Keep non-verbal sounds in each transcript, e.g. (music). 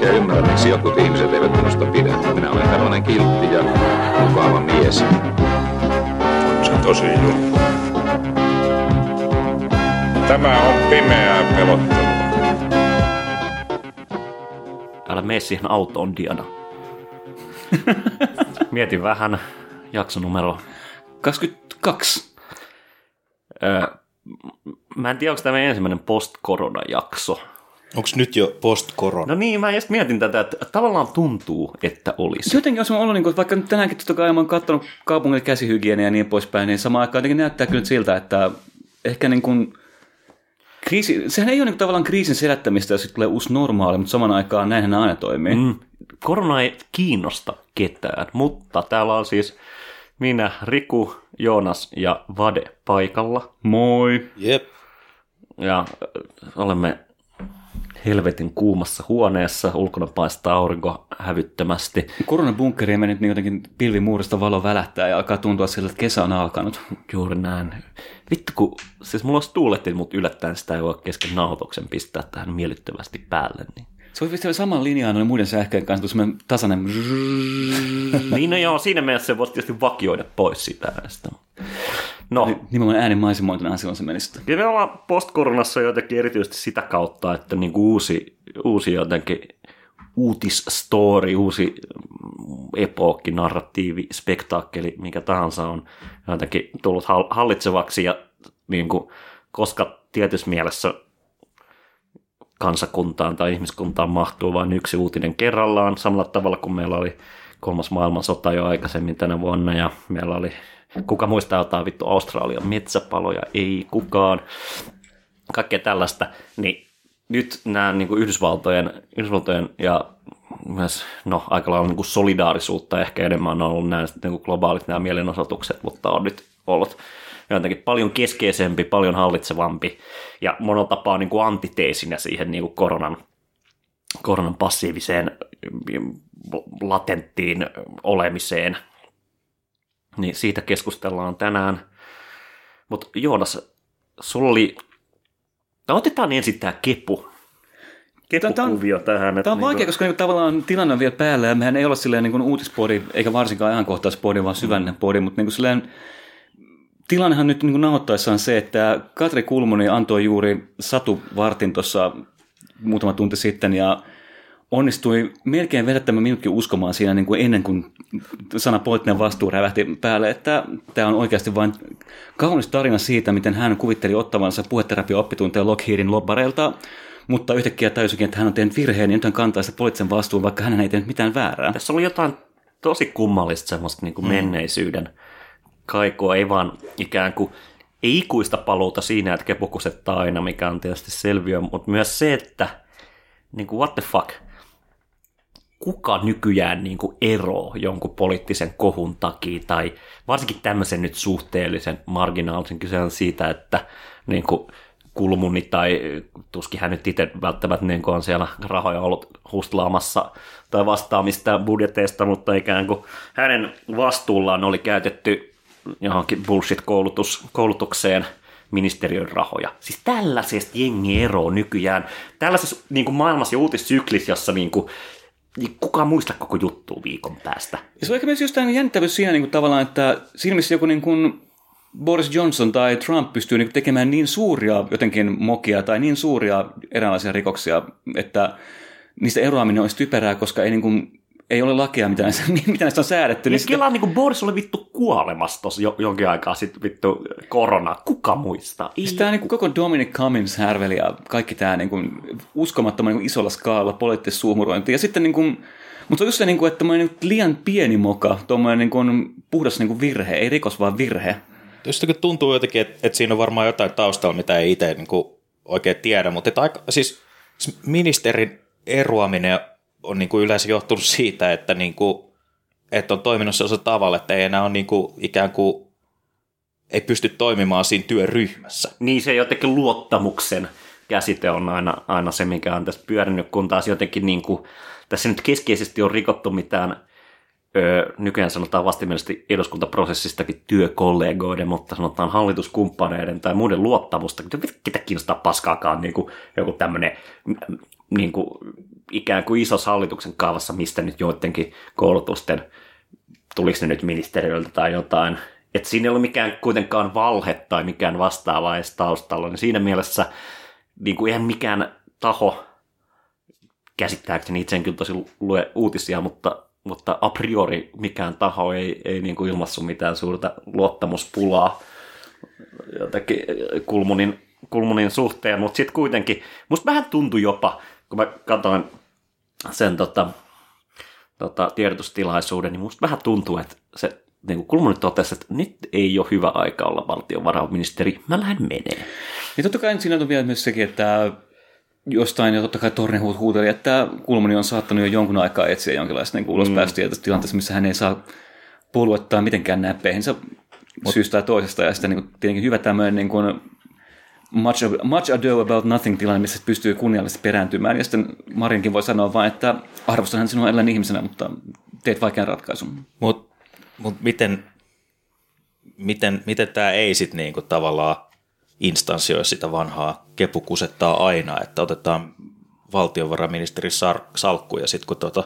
oikein ymmärrä, miksi jotkut ihmiset eivät minusta pidä. Minä olen tällainen kiltti ja mukava mies. Se on tosi juttu. Tämä on pimeää pelottelua. Älä mene siihen autoon, Diana. (laughs) Mietin vähän jakso numero 22. Öö, mä en tiedä, onko tämä ensimmäinen post-korona-jakso. Onko nyt jo post-korona? No niin, mä just mietin tätä, että tavallaan tuntuu, että olisi. Jotenkin on semmoinen olo, niin kuin, vaikka nyt tänäänkin totta kai mä oon katsonut kaupungin käsihygieniä ja niin poispäin, niin samaan aikaan jotenkin näyttää kyllä siltä, että ehkä niin kuin kriisi, sehän ei ole niin kuin tavallaan kriisin selättämistä, jos tulee uusi normaali, mutta samaan aikaan näinhän aina toimii. Mm, korona ei kiinnosta ketään, mutta täällä on siis minä, Riku, Joonas ja Vade paikalla. Moi! Jep. Ja olemme helvetin kuumassa huoneessa, ulkona paistaa aurinko hävyttömästi. Koronabunkeri meni nyt niin jotenkin pilvimuurista valo välähtää ja alkaa tuntua siltä, että kesä on alkanut. Juuri näin. Vittu kun, siis mulla olisi tuuletin, mutta yllättäen sitä ei voi kesken nauhoituksen pistää tähän miellyttävästi päälle. Niin. Se olisi saman saman linjaan noiden muiden sähköjen kanssa, semmoinen tasainen... (laughs) niin no joo, siinä mielessä se voisi tietysti vakioida pois sitä äänestä. No. Nimenomaan äänen maisemointuna silloin se menisi. Ja me ollaan postkoronassa jotenkin erityisesti sitä kautta, että niin uusi, uusi jotenkin uutisstory, uusi epookki, narratiivi, spektaakkeli, mikä tahansa on jotenkin tullut hallitsevaksi ja niin kuin, koska tietyssä mielessä kansakuntaan tai ihmiskuntaan mahtuu vain yksi uutinen kerrallaan, samalla tavalla kuin meillä oli kolmas maailmansota jo aikaisemmin tänä vuonna ja meillä oli, kuka muistaa jotain vittu Australian metsäpaloja, ei kukaan, kaikkea tällaista, niin nyt nämä niin Yhdysvaltojen, Yhdysvaltojen ja myös no, aika lailla niin kuin solidaarisuutta ehkä enemmän on ollut nämä niin kuin globaalit nämä mielenosoitukset, mutta on nyt ollut jotenkin paljon keskeisempi, paljon hallitsevampi ja monella tapaa niin kuin antiteesinä siihen niin kuin koronan, koronan passiiviseen latenttiin olemiseen. Niin siitä keskustellaan tänään. Mutta Joonas, sulla oli... No, otetaan ensin tämä kepu. Kepukuvio tähän. Tämä on niin vaikea, kuin... koska niinku tavallaan tilanne on vielä päällä ja mehän ei olla silleen niin uutispodi, eikä varsinkaan ajankohtaispodi, vaan syvällinen podi, mutta niin kuin silleen, tilannehan nyt niin nauhoittaessa on se, että Katri Kulmuni antoi juuri Satu Vartin tuossa muutama tunti sitten ja onnistui melkein vedättämään minutkin uskomaan siinä niin kuin ennen kuin sana poliittinen vastuu rävähti päälle, että tämä on oikeasti vain kaunis tarina siitä, miten hän kuvitteli ottavansa puheterapia oppitunteja Lockheedin lobbareilta, mutta yhtäkkiä tajusikin, että hän on tehnyt virheen ja nyt hän kantaa sitä poliittisen vastuun, vaikka hän ei tehnyt mitään väärää. Tässä oli jotain tosi kummallista semmoista niin kuin mm. menneisyyden kaikua, ei vaan ikään kuin ei ikuista paluuta siinä, että kepu kusettaa aina, mikä on tietysti selviö, mutta myös se, että niin kuin what the fuck, kuka nykyään niin kuin eroo jonkun poliittisen kohun takia, tai varsinkin tämmöisen nyt suhteellisen marginaalisen kyse on siitä, että niin kuin kulmuni tai tuskin hän nyt itse välttämättä niin on siellä rahoja ollut hustlaamassa tai vastaamista budjeteista, mutta ikään kuin hänen vastuullaan oli käytetty johonkin bullshit-koulutukseen ministeriön rahoja. Siis tällaisesta jengi ero nykyään. Tällaisessa niin kuin maailmassa ja uutissyklissä, jossa niin kuin, niin kukaan muista koko juttu viikon päästä. Ja se on ehkä myös tämä jännittävyys siinä niin kuin tavallaan, että siinä missä joku niin kuin Boris Johnson tai Trump pystyy niin tekemään niin suuria jotenkin mokia tai niin suuria eräänlaisia rikoksia, että niistä eroaminen olisi typerää, koska ei niin kuin ei ole lakia, mitä näistä, (laughs) mitä näistä on säädetty. Niin, niin Kela niin kuin Boris oli vittu kuolemassa tuossa jo, jonkin aikaa sitten vittu korona. Kuka muistaa? Siis tämä niin kuin koko Dominic Cummings härveli ja kaikki tämä niin kuin uskomattoman niin isolla skaalalla poliittista suumurointi. Ja sitten niin kuin, mutta se on just se, niin kuin, että niin liian pieni moka, tuommoinen niin kuin puhdas niin kuin virhe, ei rikos vaan virhe. Just tuntuu jotenkin, että, että siinä on varmaan jotain taustalla, mitä ei itse niin kuin oikein tiedä, mutta että aika, siis ministerin eroaminen on niin kuin yleensä johtunut siitä, että niin kuin että on toiminut sellaisella tavalla, että ei enää ole niin kuin, ikään kuin ei pysty toimimaan siinä työryhmässä. Niin se jotenkin luottamuksen käsite on aina, aina se, mikä on tässä pyörinyt, kun taas jotenkin niin kuin, tässä nyt keskeisesti on rikottu mitään öö, nykyään sanotaan vastenmielisesti eduskuntaprosessistakin työkollegoiden, mutta sanotaan hallituskumppaneiden tai muiden luottamusta. Ketä kiinnostaa paskaakaan niin kuin, joku tämmöinen niin kuin, ikään kuin isossa hallituksen kaavassa, mistä nyt joidenkin koulutusten tuliko ne nyt ministeriöltä tai jotain. Että siinä ei ole mikään kuitenkaan valhe tai mikään vastaava edes taustalla. Niin siinä mielessä niin kuin eihän mikään taho, käsittääkseni itse en kyllä tosi lue uutisia, mutta, mutta a priori mikään taho ei, ei niin kuin ilmassu mitään suurta luottamuspulaa jotenkin Kulmunin, Kulmunin suhteen, mutta sitten kuitenkin, musta vähän tuntui jopa, kun mä katsoin sen tota, tota, tiedotustilaisuuden, niin musta vähän tuntuu, että se niin kuin Kulmuni totesi, että nyt ei ole hyvä aika olla valtiovarainministeri, mä lähden menee. Niin totta kai siinä on vielä myös sekin, että jostain, ja totta kai Tornehuut huuteli, että Kulmuni on saattanut jo jonkun aikaa etsiä jonkinlaista niin ulospäästyä mm. tilanteessa, missä hän ei saa puoluettaa mitenkään näppeihinsä syystä tai toisesta, ja sitten niin kuin, tietenkin hyvä tämmöinen niin kuin, much, much ado about nothing tilanne, missä pystyy kunniallisesti perääntymään, ja sitten Marinkin voi sanoa vain, että arvostan hän sinua edelleen ihmisenä, mutta teet vaikean ratkaisun. Mutta mut miten, miten, miten tämä ei sitten niinku tavallaan instanssioi sitä vanhaa kepukusettaa aina, että otetaan valtiovarainministeri salkku ja sitten kun, tota,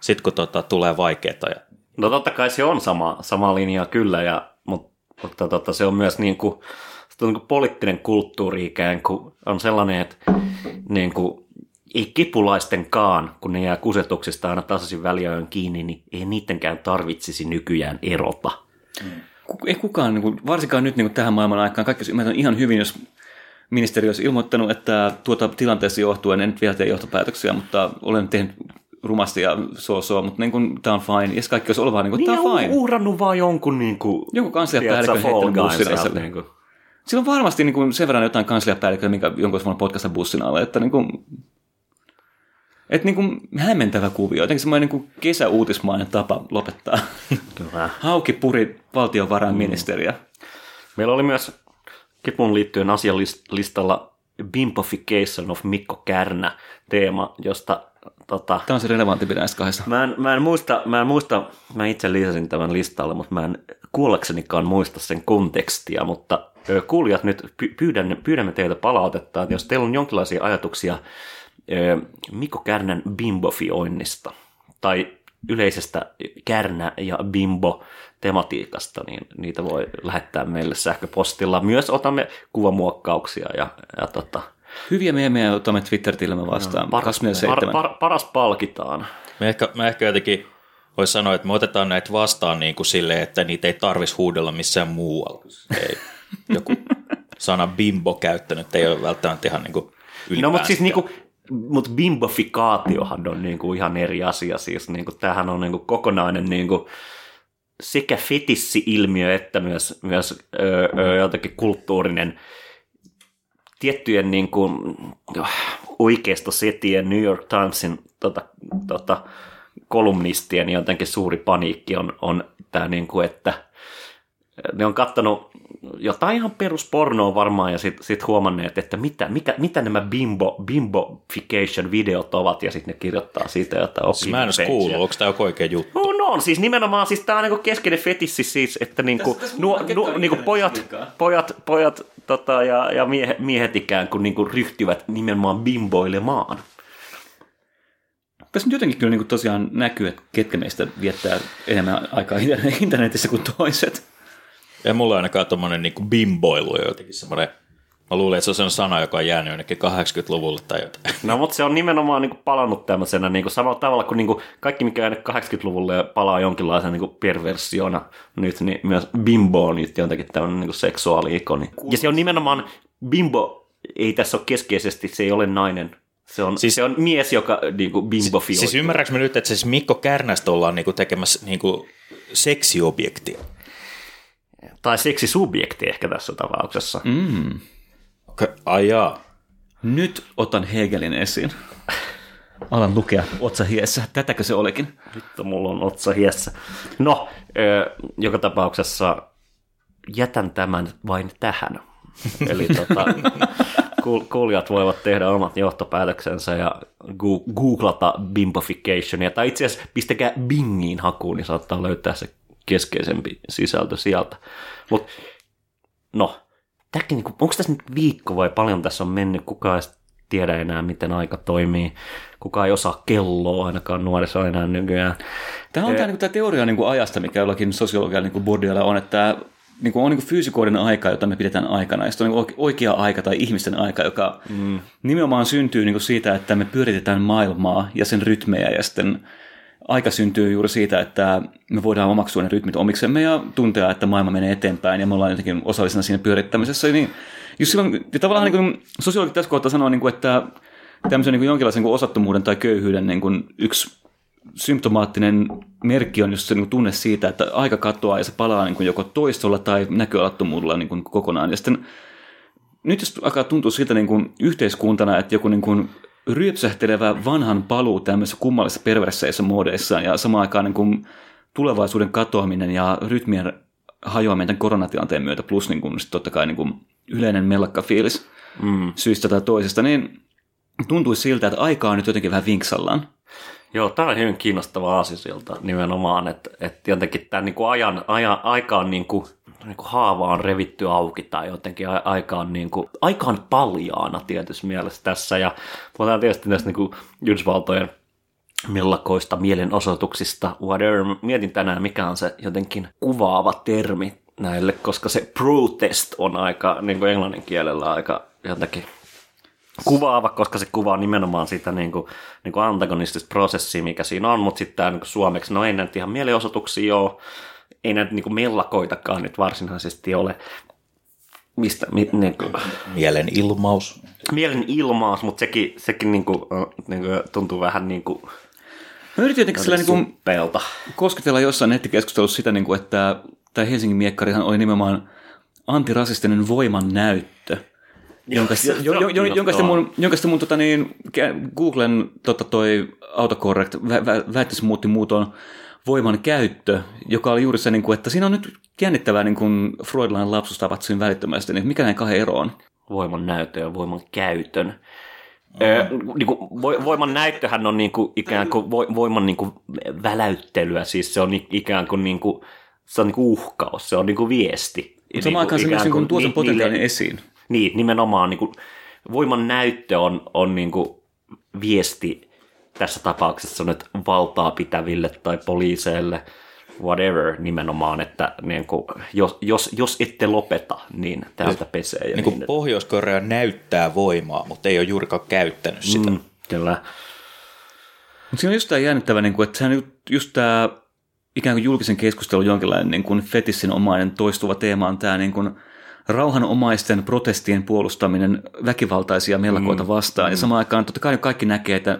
sit kun tota, tulee vaikeaa. Ja... No totta kai se on sama, sama linja kyllä, ja, mutta, mutta tota, se on myös niin kuin, se on niin kuin poliittinen kulttuuri ikään kuin on sellainen, että niin kuin, ei kipulaistenkaan, kun ne jää kusetuksista aina tasaisin väliajoin kiinni, niin ei niidenkään tarvitsisi nykyään erota. Ei kukaan, niin kuin, varsinkaan nyt niin kuin tähän maailman aikaan, kaikki ymmärtää ihan hyvin, jos ministeri olisi ilmoittanut, että tuota tilanteessa johtuen en nyt vielä tee johtopäätöksiä, mutta olen tehnyt rumasti ja so mutta niin kuin, tämä on fine. Ja kaikki olisi ollut vaan, niin kuin, tämä on fine. uhrannut vaan jonkun niin kuin, joku kansliapäällikön heittänyt bussin Niin kuin. Sillä on varmasti niin kuin, sen verran jotain kansliapäällikköä, minkä jonkun olisi voinut potkaista bussin alle, että niin kuin, et niin kuin hämmentävä kuvio, jotenkin semmoinen niin kesäuutismainen tapa lopettaa. Kyllä. Hauki puri valtiovarainministeriä. Mm. Meillä oli myös kipun liittyen asialistalla Bimpofication of Mikko Kärnä teema, josta Tota, Tämä on se relevantti näistä kahdesta. Mä en, mä en, muista, mä en muista, mä itse lisäsin tämän listalle, mutta mä en kuollaksenikaan muista sen kontekstia, mutta kuulijat nyt pyydän, pyydämme teiltä palautetta, että jos teillä on jonkinlaisia ajatuksia Mikko Kärnän bimbofioinnista tai yleisestä kärnä- ja bimbo-tematiikasta, niin niitä voi lähettää meille sähköpostilla. Myös otamme kuvamuokkauksia ja, ja tota, Hyviä meemejä otamme Twitter-tilemme vastaan. No, paras, par, par, paras palkitaan. Me ehkä, me ehkä jotenkin voisi sanoa, että me otetaan näitä vastaan niin kuin silleen, että niitä ei tarvitsisi huudella missään muualla. Ei, joku sana bimbo käyttänyt ei ole välttämättä ihan niin kuin No mutta siis niinku, mutta bimbofikaatiohan on niinku ihan eri asia. Siis niinku, tämähän on niinku kokonainen niinku, sekä fetissi-ilmiö että myös, myös öö, öö, jotenkin kulttuurinen tiettyjen niin kuin, oikeistosetien New York Timesin tota, tota, kolumnistien jotenkin suuri paniikki on, on tämä, niin kuin, että ne on kattanut jotain ihan peruspornoa varmaan ja sitten sit huomanneet, että mitä, mitä, mitä nämä bimbo, bimbofication-videot ovat ja sitten ne kirjoittaa siitä jotain Siis mä en kuullut, onko tämä joku oikea juttu? No, no, siis nimenomaan siis tämä on niinku keskeinen fetissi siis, että niinku, tässä, tässä nuo, nuo, niinku pojat, pojat, pojat tota, ja, ja miehet, miehet ikään kuin niinku ryhtyvät nimenomaan bimboilemaan. Tässä nyt jotenkin kyllä niin tosiaan näkyy, että ketkä meistä viettää enemmän aikaa internetissä kuin toiset. Ei mulla ainakaan tuommoinen niin bimboilu jotenkin semmoinen Mä luulen, että se on sellainen sana, joka on jäänyt jonnekin 80-luvulle tai jotain. No, mutta se on nimenomaan niin kuin palannut tämmöisenä niin kuin samalla tavalla kuin, niin kuin kaikki, mikä on jäänyt 80-luvulle ja palaa jonkinlaisen niin kuin perversiona nyt, niin myös bimbo on nyt jotenkin tämmöinen niin seksuaali-ikoni. Ja se on nimenomaan, bimbo ei tässä ole keskeisesti, se ei ole nainen, se on, siis, se on mies, joka niin kuin bimbofioi. Siis ymmärrätkö me nyt, että siis Mikko Kärnästä ollaan niin kuin tekemässä niin kuin seksiobjektia? Tai seksisubjekti ehkä tässä tapauksessa. Mm. Okay. Ai jaa. Nyt otan Hegelin esiin. alan lukea otsahiessä. Tätäkö se olikin? Vittu, mulla on otsa hiessä. No, joka tapauksessa jätän tämän vain tähän. (laughs) Eli tota, kuul- kuulijat voivat tehdä omat johtopäätöksensä ja googlata bimboficationia. Tai itse asiassa pistäkää Bingiin hakuun, niin saattaa löytää se keskeisempi sisältö sieltä. Mutta no, tämäkin, niinku, onko tässä nyt viikko vai paljon tässä on mennyt? Kukaan ei tiedä enää, miten aika toimii. Kukaan ei osaa kelloa ainakaan nuorissa enää nykyään. Tämä on Eh. tämä, niin tämä teoria niin kuin ajasta, mikä jollakin sosiologialla niin Bourdieulla on, että niin kuin on niin kuin fyysikoiden aika, jota me pidetään aikana, ja sitten on niin kuin oikea aika tai ihmisten aika, joka mm. nimenomaan syntyy niin kuin siitä, että me pyöritetään maailmaa ja sen rytmejä, ja sitten aika syntyy juuri siitä, että me voidaan omaksua ne rytmit omiksemme ja tuntea, että maailma menee eteenpäin, ja me ollaan jotenkin osallisena siinä pyörittämisessä. Niin just silloin, ja tavallaan niin sosiologit tässä kohtaa sanoo, niin kuin, että tämmöisen niin kuin jonkinlaisen niin osattomuuden tai köyhyyden niin kuin yksi symptomaattinen merkki on just se niin tunne siitä, että aika katoaa ja se palaa niin kuin joko toistolla tai näköalattomuudella niin kuin kokonaan. Ja sitten nyt jos alkaa tuntua siltä niin kuin yhteiskuntana, että joku niin kuin ryöpsähtelevä vanhan paluu tämmöisissä kummallisissa perverseissä muodeissaan ja samaan aikaan niin kuin tulevaisuuden katoaminen ja rytmien hajoaminen tämän koronatilanteen myötä plus niin kuin totta kai niin kuin yleinen mellakkafiilis mm. syystä tai toisesta, niin tuntuisi siltä, että aika on nyt jotenkin vähän vinksallaan. Joo, tämä on hyvin kiinnostava aasisilta nimenomaan, että, että jotenkin tämä niin kuin ajan, ajan, aika on niin kuin, niin kuin haava on revitty auki tai jotenkin a- aika on, niin kuin, aika on paljaana tietysti mielessä tässä. Ja puhutaan tietysti näistä niin kuin Yhdysvaltojen mellakoista mielenosoituksista, whatever. Mietin tänään, mikä on se jotenkin kuvaava termi näille, koska se protest on aika, niin kuin englannin kielellä aika jotenkin kuvaava, koska se kuvaa nimenomaan sitä niin kuin, niin kuin antagonistista prosessia, mikä siinä on, mutta sitten tämä niin suomeksi, no ei näitä ihan mielenosoituksia ole, ei näitä niin mellakoitakaan nyt varsinaisesti ole. Mistä, mi, niin kuin, Mielen ilmaus. mielen ilmaus, mutta sekin, sekin niin kuin, niin kuin, tuntuu vähän niin kuin, Mä yritin jotenkin sillä niin kosketella jossain nettikeskustelussa sitä, niin kuin, että tämä Helsingin miekkarihan oli nimenomaan antirasistinen voiman näyttö. Jonka, jo, jo, jo, jonka sitten mun, jonka sitten mun tota niin, Googlen tota toi autocorrect vä, vä, väitös muutti muuton voiman käyttö, joka oli juuri se, niin kuin, että siinä on nyt jännittävää niin kuin Freudlainen lapsustavat siinä välittömästi, niin mikä näin kahden ero on? voiman näytön ja voiman käytön. Öö, niin kuin, vo- voiman näyttöhän on niin kuin, ikään kuin vo- voiman niin kuin, väläyttelyä, siis se on ikään kuin, niin kuin se on niin kuin uhkaus, se on niin kuin viesti. Mutta samaan aikaan se myös niin kuin tuo sen potentiaalin esiin. Niin, nimenomaan niin kuin, voiman näyttö on, on niin kuin, viesti tässä tapauksessa on, että valtaa pitäville tai poliiseille, whatever nimenomaan, että niin kuin, jos, jos, jos ette lopeta, niin täältä pesee. Ja Niin kuin niin, Pohjois-Korea näyttää voimaa, mutta ei ole juurikaan käyttänyt sitä. Mm, kyllä. Mutta siinä on just tämä jännittävä, niin kuin, että sehän ju- just tämä ikään kuin julkisen keskustelun jonkinlainen niin kuin fetissinomainen toistuva teema on tämä niin kuin rauhanomaisten protestien puolustaminen väkivaltaisia mellakoita vastaan. Ja samaan aikaan totta kai kaikki näkee, että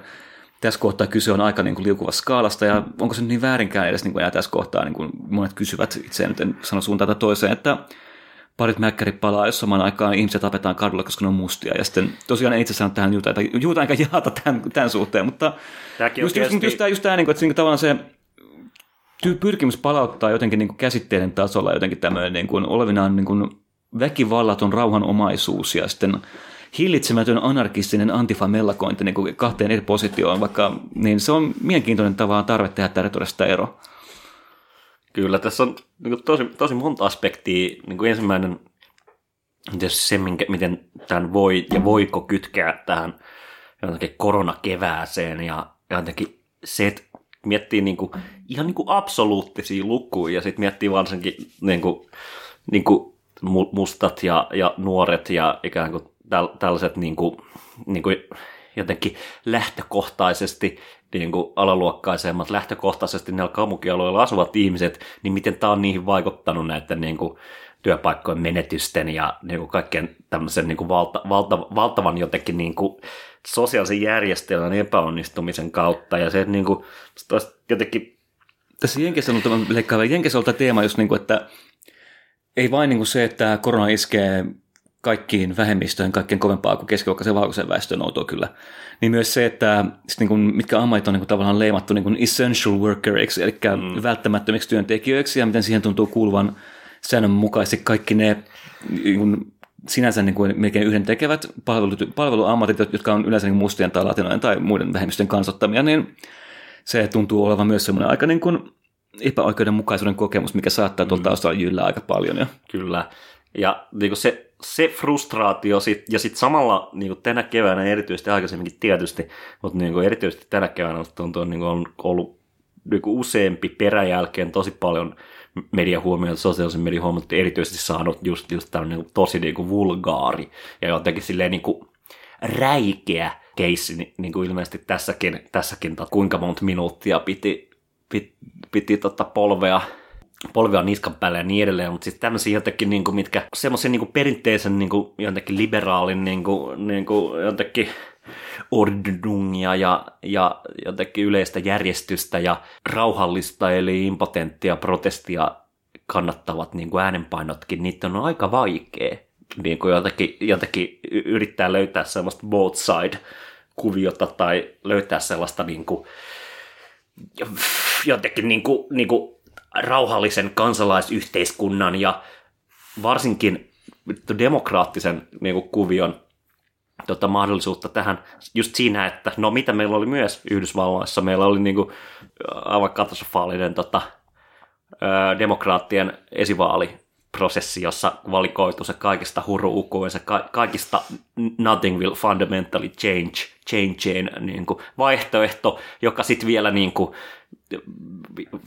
tässä kohtaa kyse on aika niin kuin liukuvasta skaalasta, ja onko se nyt niin väärinkään edes niin kuin enää tässä kohtaa, niin kuin monet kysyvät, itse nyt en sano suuntaan tai toiseen, että parit mäkkärit palaa, jos samaan aikaan ihmiset tapetaan kadulla, koska ne on mustia. Ja sitten tosiaan en itse sano tähän juuta, juuta enkä jaata tämän, tämän suhteen, mutta Tämäkin just, just, just, tämä, just tämä, niin kuin, että siinä tavallaan se pyrkimys palauttaa jotenkin niin kuin käsitteiden tasolla jotenkin tämmöinen niin kuin olevinaan niin kuin väkivallaton rauhanomaisuus ja sitten hillitsemätön anarkistinen antifa-mellakointi niin kuin kahteen eri positioon, vaikka niin se on mielenkiintoinen tavallaan tarve tehdä tämä retorista ero. Kyllä, tässä on niin tosi, tosi monta aspektia. Niin kuin ensimmäinen tietysti se, minkä, miten tämän voi ja voiko kytkeä tähän jotenkin koronakevääseen ja jotenkin se, että miettii niin kuin, ihan niin kuin absoluuttisia lukuja ja sitten miettii varsinkin niin kuin, niin kuin mu- mustat ja, ja nuoret ja ikään kuin tällaiset niin kuin, niin kuin jotenkin lähtökohtaisesti niin kuin alaluokkaisemmat, lähtökohtaisesti näillä kaupunkialueilla asuvat ihmiset, niin miten tämä on niihin vaikuttanut näiden niin kuin, työpaikkojen menetysten ja niin kuin kaikkien tämmöisen niin kuin valta, valta, valtavan jotenkin niin kuin sosiaalisen järjestelmän epäonnistumisen kautta ja se, että niin kuin, se jotenkin Tässä Jenkessä on tämä leikkaava Jenkessä on tämä teema just niin kuin, että ei vain niin kuin se, että korona iskee kaikkiin vähemmistöihin kaikkein kovempaa kuin keskiluokkaisen valkoisen väestön outoa kyllä. Niin myös se, että sit niin kuin, mitkä ammatit on niin kuin, tavallaan leimattu niin kuin essential workeriksi, eli mm. välttämättömiksi työntekijöiksi, ja miten siihen tuntuu kuuluvan säännönmukaisesti kaikki ne niin kuin, sinänsä niin kuin melkein yhden tekevät palvelu, palveluammatit, jotka on yleensä niin mustien tai latinoiden tai muiden vähemmistöjen kansottamia, niin se tuntuu olevan myös semmoinen aika niin kuin epäoikeudenmukaisuuden kokemus, mikä saattaa tuolta taustalla jyllää aika paljon. Ja. Kyllä. Ja niin kuin se, se frustraatio sit, ja sitten samalla niin kuin tänä keväänä erityisesti aikaisemminkin tietysti, mutta niin kuin erityisesti tänä keväänä tuntuu, niin kuin on ollut niin kuin useampi peräjälkeen tosi paljon mediahuomioita, sosiaalisen median huomioita, erityisesti saanut just, just tämmöinen niin tosi niin kuin vulgaari ja jotenkin silleen niin kuin räikeä keissi, niin, niin kuin ilmeisesti tässäkin, tässäkin tota, kuinka monta minuuttia piti, piti, piti tota polvea polvea niskan päälle ja niin edelleen, mutta siis tämmöisiä jotenkin, niin kuin, mitkä semmoisen niin perinteisen niin kuin, jotenkin liberaalin niin kuin, niin kuin, jotenkin ordnungia ja, ja jotenkin yleistä järjestystä ja rauhallista eli impotenttia protestia kannattavat niin kuin äänenpainotkin, niitä on aika vaikea niin kuin jotenkin, jotenkin yrittää löytää sellaista both side kuviota tai löytää sellaista niin kuin, jotenkin niin kuin, niin kuin rauhallisen kansalaisyhteiskunnan ja varsinkin demokraattisen niin kuin, kuvion tota, mahdollisuutta tähän. Just siinä, että no mitä meillä oli myös Yhdysvalloissa, meillä oli niin kuin, aivan katastrofaalinen tota, demokraattien esivaali prosessi, jossa valikoitu se kaikista huru se ka- kaikista nothing will fundamentally change, change niin kuin vaihtoehto, joka sitten vielä niin kuin,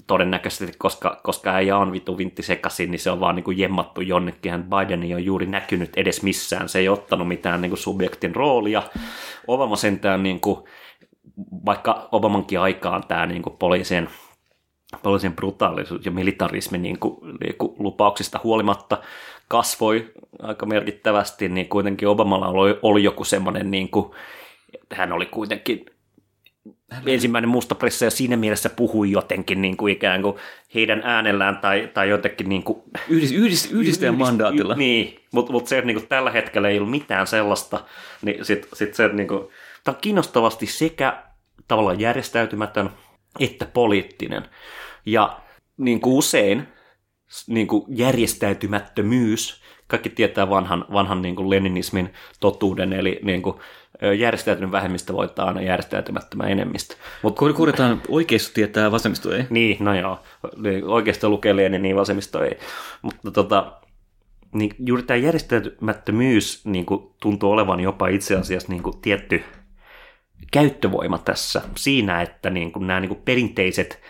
todennäköisesti, koska, koska äijä on vitu vintti sekaisin, niin se on vaan niin kuin jemmattu jonnekin. Hän Biden ei ole juuri näkynyt edes missään. Se ei ottanut mitään niin kuin subjektin roolia. Obama sentään, niin kuin, vaikka Obamankin aikaan tämä niin kuin poliisien poliisin brutaalisuus ja militarismi niin kuin, niin kuin lupauksista huolimatta kasvoi aika merkittävästi, niin kuitenkin Obamalla oli, oli joku semmoinen, niin kuin, hän oli kuitenkin ensimmäinen musta pressa ja siinä mielessä puhui jotenkin niin kuin ikään kuin heidän äänellään tai, tai jotenkin niin kuin, yhdist, yhdist, yhdistäjän mandaatilla. Y, niin, mutta mut se, että niin kuin tällä hetkellä ei ollut mitään sellaista, niin sitten sit se, niin kuin, tämä on kiinnostavasti sekä tavallaan järjestäytymätön että poliittinen. Ja niin kuin usein niin kuin järjestäytymättömyys, kaikki tietää vanhan, vanhan niin kuin leninismin totuuden, eli niin kuin järjestäytynyt vähemmistö voittaa aina järjestäytymättömän enemmistö. Mut, Korjataan oikeisto tietää, vasemmisto ei. Niin, no joo. Oikeisto lukee Lenin, niin vasemmisto ei. Mutta tota, niin juuri tämä järjestäytymättömyys niin kuin tuntuu olevan jopa itse asiassa niin kuin tietty käyttövoima tässä siinä, että niin kuin nämä niin kuin perinteiset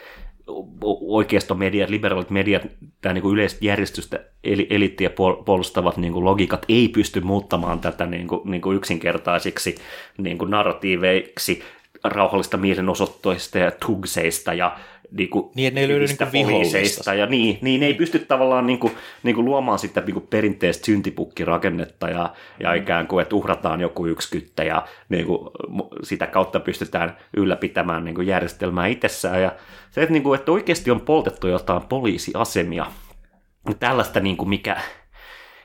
oikeistomediat, liberaalit mediat, tämä niin yleistä järjestystä eli, eliittiä puolustavat niin kuin logiikat ei pysty muuttamaan tätä niin kuin, niin kuin yksinkertaisiksi niin kuin narratiiveiksi rauhallista mielenosoittoista ja tugseista ja niin kuin, niin, ne ei löydy niin ja niin, niin ei pysty tavallaan niin kuin, niin kuin luomaan sitä niin kuin perinteistä syntipukkirakennetta ja, ja ikään kuin, että uhrataan joku yksikyttä ja niin kuin, sitä kautta pystytään ylläpitämään niin kuin järjestelmää itsessään. Ja se, että, niin kuin, että oikeasti on poltettu jotain poliisiasemia, tällaista, niin kuin mikä,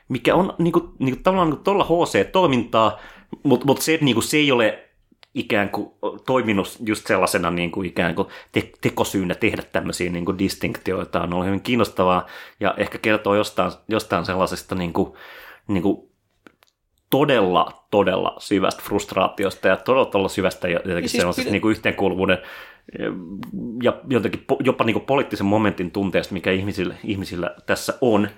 mikä on niin kuin, niin kuin, tavallaan niin tuolla HC-toimintaa, mutta mut se, niin kuin, se ei ole ikään kuin toiminut just sellaisena niin kuin ikään kuin te- tekosyynä tehdä tämmöisiä niin kuin distinktioita on ollut hyvin kiinnostavaa ja ehkä kertoo jostain, jostain sellaisesta niin kuin, niin kuin todella, todella syvästä frustraatiosta ja todella, todella syvästä jotenkin siis sellaisesta pide... niin kuin yhteenkuuluvuuden ja jotenkin jopa niin kuin poliittisen momentin tunteesta, mikä ihmisillä, ihmisillä tässä on,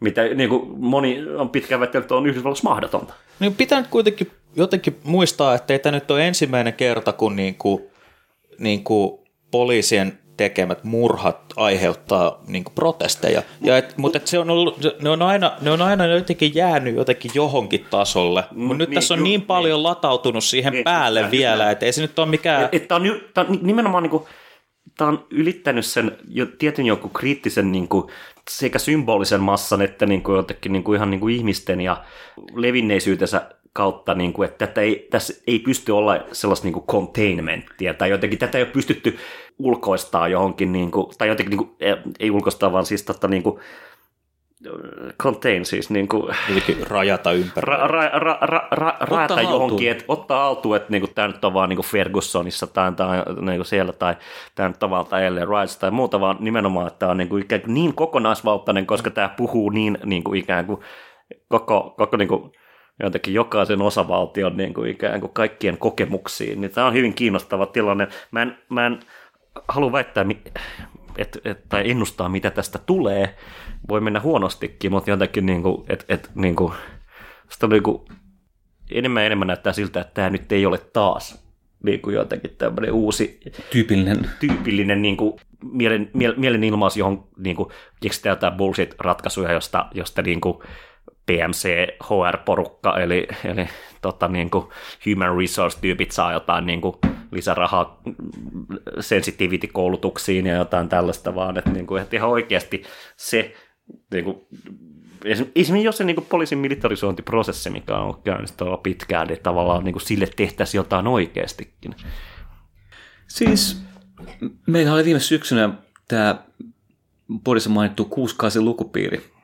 mitä niin kuin moni on pitkään väitellyt, on Yhdysvalloissa mahdotonta. Niin pitää kuitenkin jotenkin muistaa, että ei tämä nyt ole ensimmäinen kerta, kun niin kuin, niin kuin poliisien tekemät murhat aiheuttaa niin kuin protesteja. Ja et, mutta et se on ollut, ne, on aina, ne on aina jotenkin jäänyt jotenkin johonkin tasolle. Mutta mm, nyt niin, tässä on ju, niin paljon niin. latautunut siihen niin, päälle niin, vielä, että ei se nyt ole mikään... Et, et tämä on, tää on nimenomaan niin kuin, tämä on ylittänyt sen jo tietyn joku kriittisen niin kuin, sekä symbolisen massan että niin kuin, jotenkin niin kuin, ihan niin kuin ihmisten ja levinneisyytensä kautta, niin kuin, että tätä ei, tässä ei pysty olla sellaista niin kuin containmenttia, tai jotenkin tätä ei ole pystytty ulkoistaa johonkin, niin kuin, tai jotenkin, niin kuin, ei ulkoistaa, vaan siis totta, niin kuin, contain siis niin kuin, Jotenkin rajata ympäri. ra, ra, ra, ra, ra, rajata haltuun. johonkin, että ottaa haltuun, että niin tämä nyt on vaan niin Fergusonissa tai, tai niin kuin siellä tai tämä nyt on vaan tai Ellen Rice tai muuta, vaan nimenomaan, että tämä on niin, kuin ikään kuin niin kokonaisvaltainen, koska tämä puhuu niin, niin kuin ikään kuin koko, koko niin kuin jotenkin jokaisen osavaltion niin kuin ikään kuin kaikkien kokemuksiin, niin tämä on hyvin kiinnostava tilanne. Mä en, mä en halua väittää, et, et, tai ennustaa, mitä tästä tulee. Voi mennä huonostikin, mutta jotenkin niin kuin, et, et, niin kuin, sitä niin kuin, enemmän ja enemmän näyttää siltä, että tämä nyt ei ole taas niin kuin jotenkin tämmöinen uusi Tyypillinen. tyypillinen niin kuin, mielen, miel, mielenilmaus, johon niin kuin, keksitään jotain bullshit-ratkaisuja, josta, josta niin kuin, PMC, HR-porukka, eli, eli tota, niin kuin human resource-tyypit saa jotain niin kuin, lisärahaa sensitivity-koulutuksiin ja jotain tällaista vaan, että, niin kuin, että ihan oikeasti se niin kuin, esimerkiksi jos se niin kuin poliisin militarisointiprosessi, mikä on käynnissä todella pitkään, niin tavallaan niin kuin sille tehtäisiin jotain oikeastikin. Siis meillä oli viime syksynä tämä podissa mainittu 68 lukupiiri.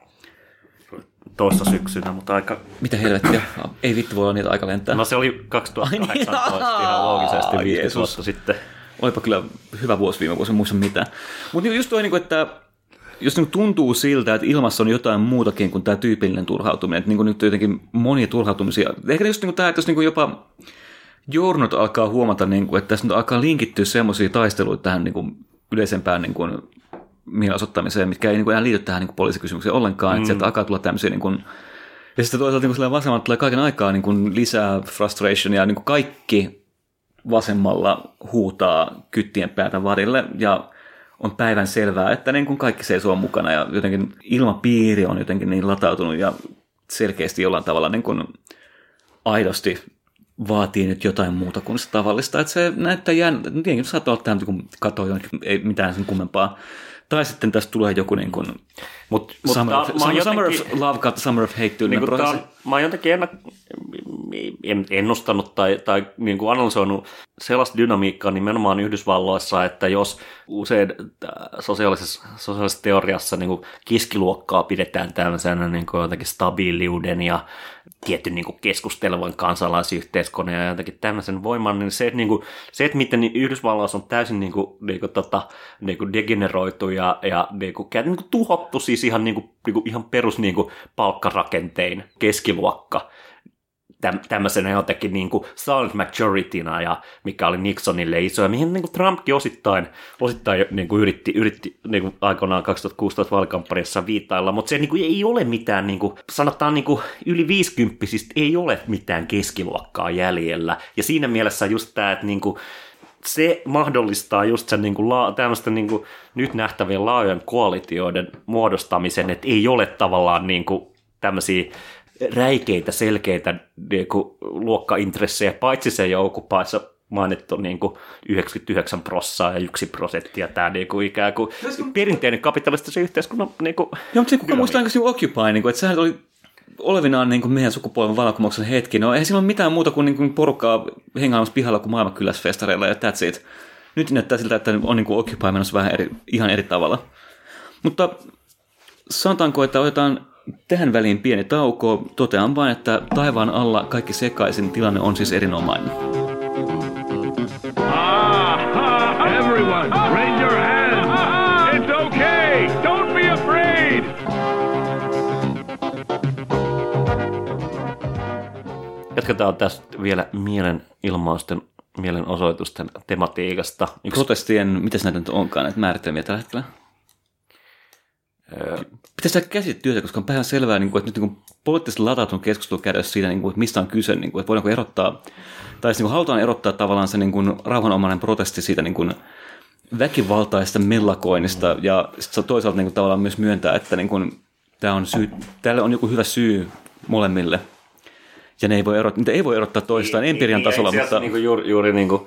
Toissa syksynä, mutta aika... Mitä helvettiä? Ei vittu voi olla niitä aika lentää. No se oli 2018 ihan loogisesti 50 Jeesus. vuotta sitten. Olipa kyllä hyvä vuosi viime vuosi, en muista mitään. Mutta just toi, niinku, että jos niinku tuntuu siltä, että ilmassa on jotain muutakin kuin tämä tyypillinen turhautuminen, että niinku nyt jotenkin monia turhautumisia. Ehkä just niinku tämä, että jos niinku jopa journot alkaa huomata, niinku, että tässä nyt alkaa linkittyä semmoisia taisteluita tähän niinku yleisempään niinku, mielenosoittamiseen, mitkä ei niinku enää liity tähän niinku poliisikysymykseen ollenkaan, mm. että sieltä alkaa tulla tämmöisiä niinku, ja sitten toisaalta niin vasemmalla tulee kaiken aikaa niin kuin lisää frustrationia, niin kuin kaikki vasemmalla huutaa kyttien päätä varille ja on päivän selvää, että niin kuin kaikki seisoo mukana ja jotenkin ilmapiiri on jotenkin niin latautunut ja selkeästi jollain tavalla niin kuin aidosti vaatii nyt jotain muuta kuin se tavallista, että se näyttää jään, tietenkin saattaa olla tähän, kun katsoo jonnekin, ei mitään sen kummempaa. Tai sitten tästä tulee joku niin kuin Mut, mut Summer, of, summer, summer jotenkin- of Love kautta Summer of Hate niin tyylinen tää prosessi. on, mä oon jotenkin ennak, en- ennustanut tai, tai niin kuin analysoinut sellaista dynamiikkaa nimenomaan Yhdysvalloissa, että jos usein tää sosiaalisessa, sosiaalisessa teoriassa niin kuin keskiluokkaa pidetään tämmöisenä niin kuin jotenkin stabiiliuden ja tietyn niin kuin keskustelevan kansalaisyhteiskunnan ja jotenkin tämmöisen voiman, niin se, että, niin kuin, se, että miten niin Yhdysvalloissa on täysin niin kuin, niin kuin, tota, niin kuin degeneroitu ja, ja niin kuin, niin kuin tuhottu siis ihan, niin kuin, niin kuin, ihan perus niin kuin, palkkarakentein keskiluokka täm, tämmöisenä jotenkin niin kuin silent majorityna ja mikä oli Nixonille iso ja mihin niin kuin Trumpkin osittain, osittain niin kuin yritti, yritti niin kuin aikoinaan 2016 vaalikampanjassa viittailla, mutta se niin kuin ei ole mitään, niin kuin, sanotaan niin kuin yli 50 ei ole mitään keskiluokkaa jäljellä. Ja siinä mielessä just tämä, että niin kuin, se mahdollistaa just sen niin kuin, la, tämmöisten niin kuin, nyt nähtävien laajojen koalitioiden muodostamisen, että ei ole tavallaan niin kuin, tämmöisiä räikeitä, selkeitä niin kuin, luokkaintressejä, paitsi se joukkupaissa mainittu niin kuin 99 prossaa ja 1 prosenttia, tämä niin kuin, ikään kuin perinteinen kapitalistisen yhteiskunnan niin kuin, Joo, mutta se kuka muistaa niin Occupy, niin kuin, että sehän oli olevinaan niin kuin meidän sukupolven vallankumouksen hetki. No eihän siinä ole mitään muuta kuin, niin kuin porukkaa hengailemassa pihalla kuin maailmankyläsfestareilla ja that's it. Nyt näyttää siltä, että on niin kuin Occupy menossa vähän eri, ihan eri tavalla. Mutta sanotaanko, että otetaan tähän väliin pieni tauko. Totean vain, että taivaan alla kaikki sekaisin tilanne on siis erinomainen. Jatketaan tästä vielä mielenilmausten, mielenosoitusten tematiikasta. Yksi Protestien, mitä näitä nyt onkaan, näitä määritelmiä tällä hetkellä? Pitäisi tehdä käsityötä, koska on päivän selvää, niin kuin, että nyt niin poliittisesti latautunut keskustelu käydä siitä, niin kuin, että mistä on kyse, niin kuin, että voidaanko erottaa, tai siis niin kuin halutaan erottaa tavallaan se rauhanomainen protesti siitä niin kuin väkivaltaista mellakoinnista, ja sitten toisaalta niin kuin, tavallaan myös myöntää, että niin kuin, tämä on syy, tälle on joku hyvä syy molemmille, ja ne ei voi erottaa, niitä ei voi erottaa toistaan empirian tasolla, itse asiassa mutta... Niin kuin juuri, juuri niin kuin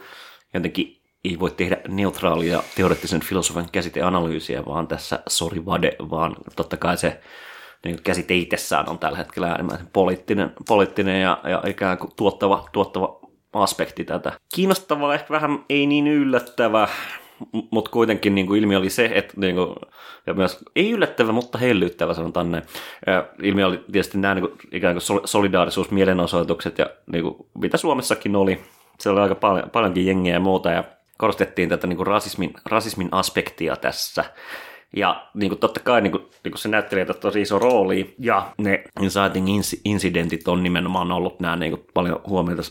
jotenkin ei voi tehdä neutraalia teoreettisen filosofian käsiteanalyysiä, vaan tässä sorry vade, vaan totta kai se niin käsite itsessään on tällä hetkellä äärimmäisen poliittinen, poliittinen ja, ja ikään kuin tuottava, tuottava aspekti tätä. Kiinnostava, ehkä vähän ei niin yllättävä mutta kuitenkin niin kuin ilmiö oli se, että niin kuin, ja myös ei yllättävä, mutta hellyttävä sanotaan näin. Ja ilmiö oli tietysti nämä niin kuin, ikään kuin sol- solidaarisuusmielenosoitukset ja niin kuin, mitä Suomessakin oli. Se oli aika paljon, paljonkin jengiä ja muuta ja korostettiin tätä niin kuin rasismin, rasismin aspektia tässä. Ja niin kuin totta kai niin kuin, niin kuin se näytteli että tosi iso rooli, ja ne inciting incidentit on nimenomaan ollut nämä niin kuin paljon huomiota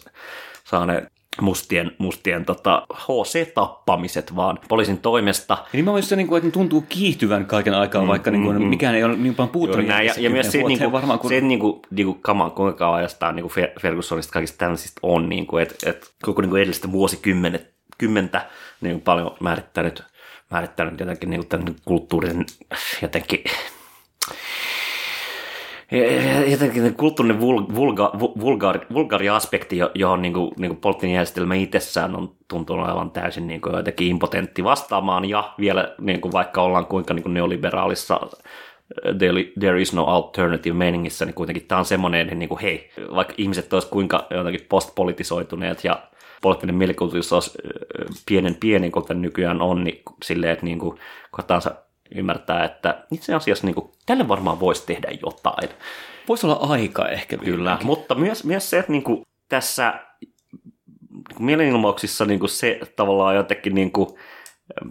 saaneet mustien, mustien tota, HC-tappamiset vaan poliisin toimesta. Ja nimenomaan se, niin kuin, että ne tuntuu kiihtyvän kaiken aikaa, mm, vaikka mm, niin kuin, mm, mikään ei ole niin paljon puuttunut. Näin, ja, ja myös se, niin kuin, varmaan, kun... se niin kuin, niin kuin kamaan, kuinka kauan ajastaan niin kuin Fergusonista kaikista tällaisista on, niin kuin, että, että koko niin kuin edellistä vuosikymmenet, kymmentä niin kuin paljon määrittänyt, määrittänyt jotenkin niin kuin tämän kulttuurisen jotenkin jotenkin kulttuurinen vulga, vulgaari, vulgaari aspekti, johon niin kuin, niin kuin poliittinen järjestelmä itsessään on tuntunut olevan täysin niin kuin jotenkin impotentti vastaamaan, ja vielä niin kuin vaikka ollaan kuinka niin kuin neoliberaalissa there is no alternative meiningissä, niin kuitenkin tämä on semmoinen, niin kuin, hei, vaikka ihmiset olisivat kuinka jotenkin postpolitisoituneet ja poliittinen mielikuvitus olisi pienen pieni kuin nykyään on, niin silleen, että niin kuin, kohtaansa ymmärtää, että itse asiassa niin kuin, tälle varmaan voisi tehdä jotain. Voisi olla aika ehkä. Kyllä, jotenkin. mutta myös, myös se, että niin kuin, tässä niin mielenilmauksissa niin kuin se tavallaan jotenkin niin kuin,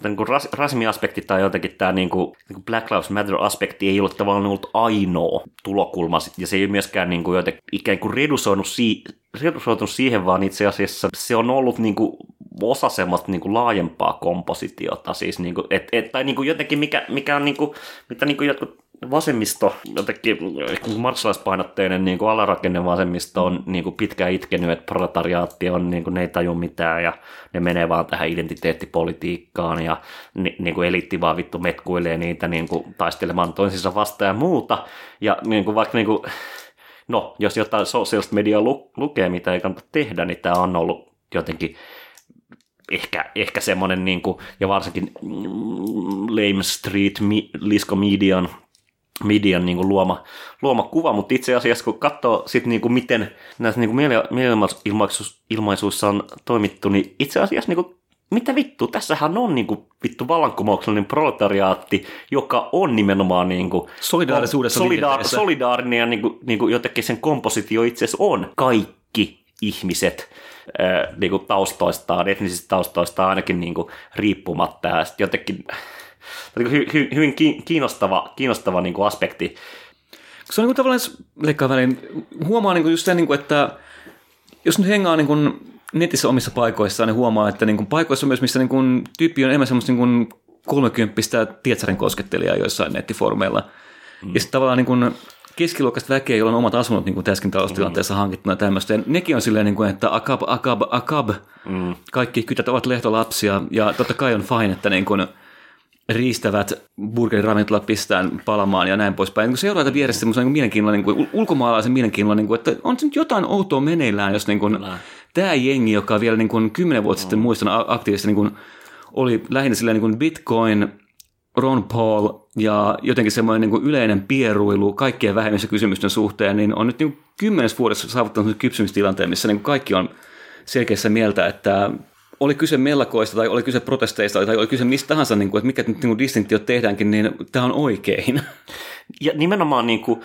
niin kuin ras, rasmiaspekti tai jotenkin tämä niin kuin, niin kuin Black Lives Matter-aspekti ei ole tavallaan ollut ainoa tulokulma, ja se ei myöskään niin kuin jotenkin ikään kuin redusoinut, si, redusoitunut siihen, vaan itse asiassa se on ollut niin kuin osa semmoista niin kuin laajempaa kompositiota, siis niin kuin, et, et, tai niin kuin jotenkin mikä, mikä on niin kuin, mitä niin kuin jotkut vasemmisto, jotenkin marssalaispainotteinen niin kuin alarakenne vasemmisto on niin kuin pitkään itkenyt, että proletariaatti on, niin kuin, ne ei taju mitään ja ne menee vaan tähän identiteettipolitiikkaan ja ni, niin kuin eliitti vaan vittu metkuilee niitä niin kuin, taistelemaan toisinsa vastaan ja muuta. Ja niin kuin, vaikka niin kuin, no, jos jotain sosiaalista mediaa lu, lukee, mitä ei kannata tehdä, niin tämä on ollut jotenkin ehkä, ehkä semmoinen, niin kuin, ja varsinkin Lame Street, Lisko Median, median niin kuin luoma, luoma kuva, mutta itse asiassa kun katsoo sit niin kuin miten näissä niin mielenilmaisuissa on toimittu, niin itse asiassa niin kuin, mitä vittu, tässähän on niin kuin, vittu vallankumouksellinen proletariaatti, joka on nimenomaan niin kuin, solidaarisuudessa solidaar, solidaarinen ja niin kuin, niin kuin jotenkin sen kompositio itse asiassa on. Kaikki ihmiset äh, niin kuin taustoistaan, etnisistä taustoistaan ainakin niin kuin, riippumatta. Ja jotenkin niin hy, hy, hyvin kiinnostava, kiinnostava niin kuin aspekti. Se on niin kuin tavallaan leikkaa väliin, huomaa niin kuin just sen, niin kuin, että jos nyt hengaa niin kuin netissä omissa paikoissaan, niin huomaa, että niin kuin paikoissa myös, missä niin kuin tyyppi on enemmän semmoista niin kuin kolmekymppistä Tietsarin koskettelijaa joissain nettiformeilla. Mm. Ja sitten tavallaan niin kuin keskiluokkaista väkeä, joilla on omat asunnot niin kuin tässäkin taloustilanteessa mm. hankittuna tämmöistä. Ja nekin on silleen, niin kuin, että akab, akab, akab. Mm. Kaikki kytät ovat lehtolapsia ja totta kai on fine, että niin kuin, riistävät burgeriravintolat pistään palamaan ja näin poispäin. Niin seuraa vieressä semmoisen niin mielenkiinnolla, niin kuin, ulkomaalaisen mielenkiinnolla, niin kuin, että on se nyt jotain outoa meneillään, jos niin kuin, tämä jengi, joka vielä niin kuin, kymmenen vuotta sitten muistan aktiivisesti, niin kuin, oli lähinnä silleen niin kuin Bitcoin, Ron Paul ja jotenkin semmoinen niin kuin yleinen pieruilu kaikkien kysymysten suhteen, niin on nyt niin kuin kymmenes vuodessa saavuttanut kypsymistilanteen, missä niin kuin kaikki on selkeässä mieltä, että oli kyse mellakoista tai oli kyse protesteista tai oli kyse mistä tahansa, niin kuin, että mikä nyt niin distinktio tehdäänkin, niin tämä on oikein. Ja nimenomaan niin kuin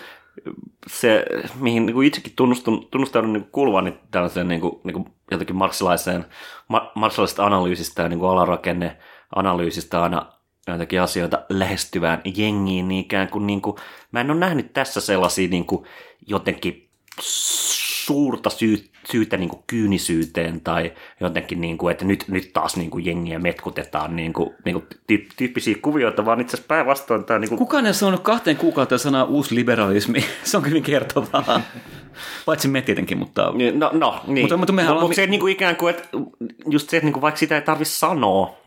se, mihin niin kuin itsekin tunnustun, tunnustaudun niin kuuluvan niin tällaiseen niin kuin, niin kuin jotenkin marksilaiseen, marksilaisesta analyysistä ja niin kuin alarakenne analyysistä aina jotenkin asioita lähestyvään jengiin, niin ikään kuin, niin kuin mä en ole nähnyt tässä sellaisia niin kuin, jotenkin suurta syy, syytä niin kuin kyynisyyteen tai jotenkin, niin kuin, että nyt, nyt taas niin kuin jengiä metkutetaan niin kuin, niin kuin tyyppisiä kuvioita, vaan itse asiassa päinvastoin tämä... Niin kuin... Kukaan ei sanonut kahteen kuukauteen sanaa uusliberalismi. (laughs) se on hyvin kertovaa. Paitsi me tietenkin, mutta... No, no niin. Mutta, mutta, mutta, mutta se niin kuin ikään kuin, että just se, että niin kuin, vaikka sitä ei tarvitse sanoa,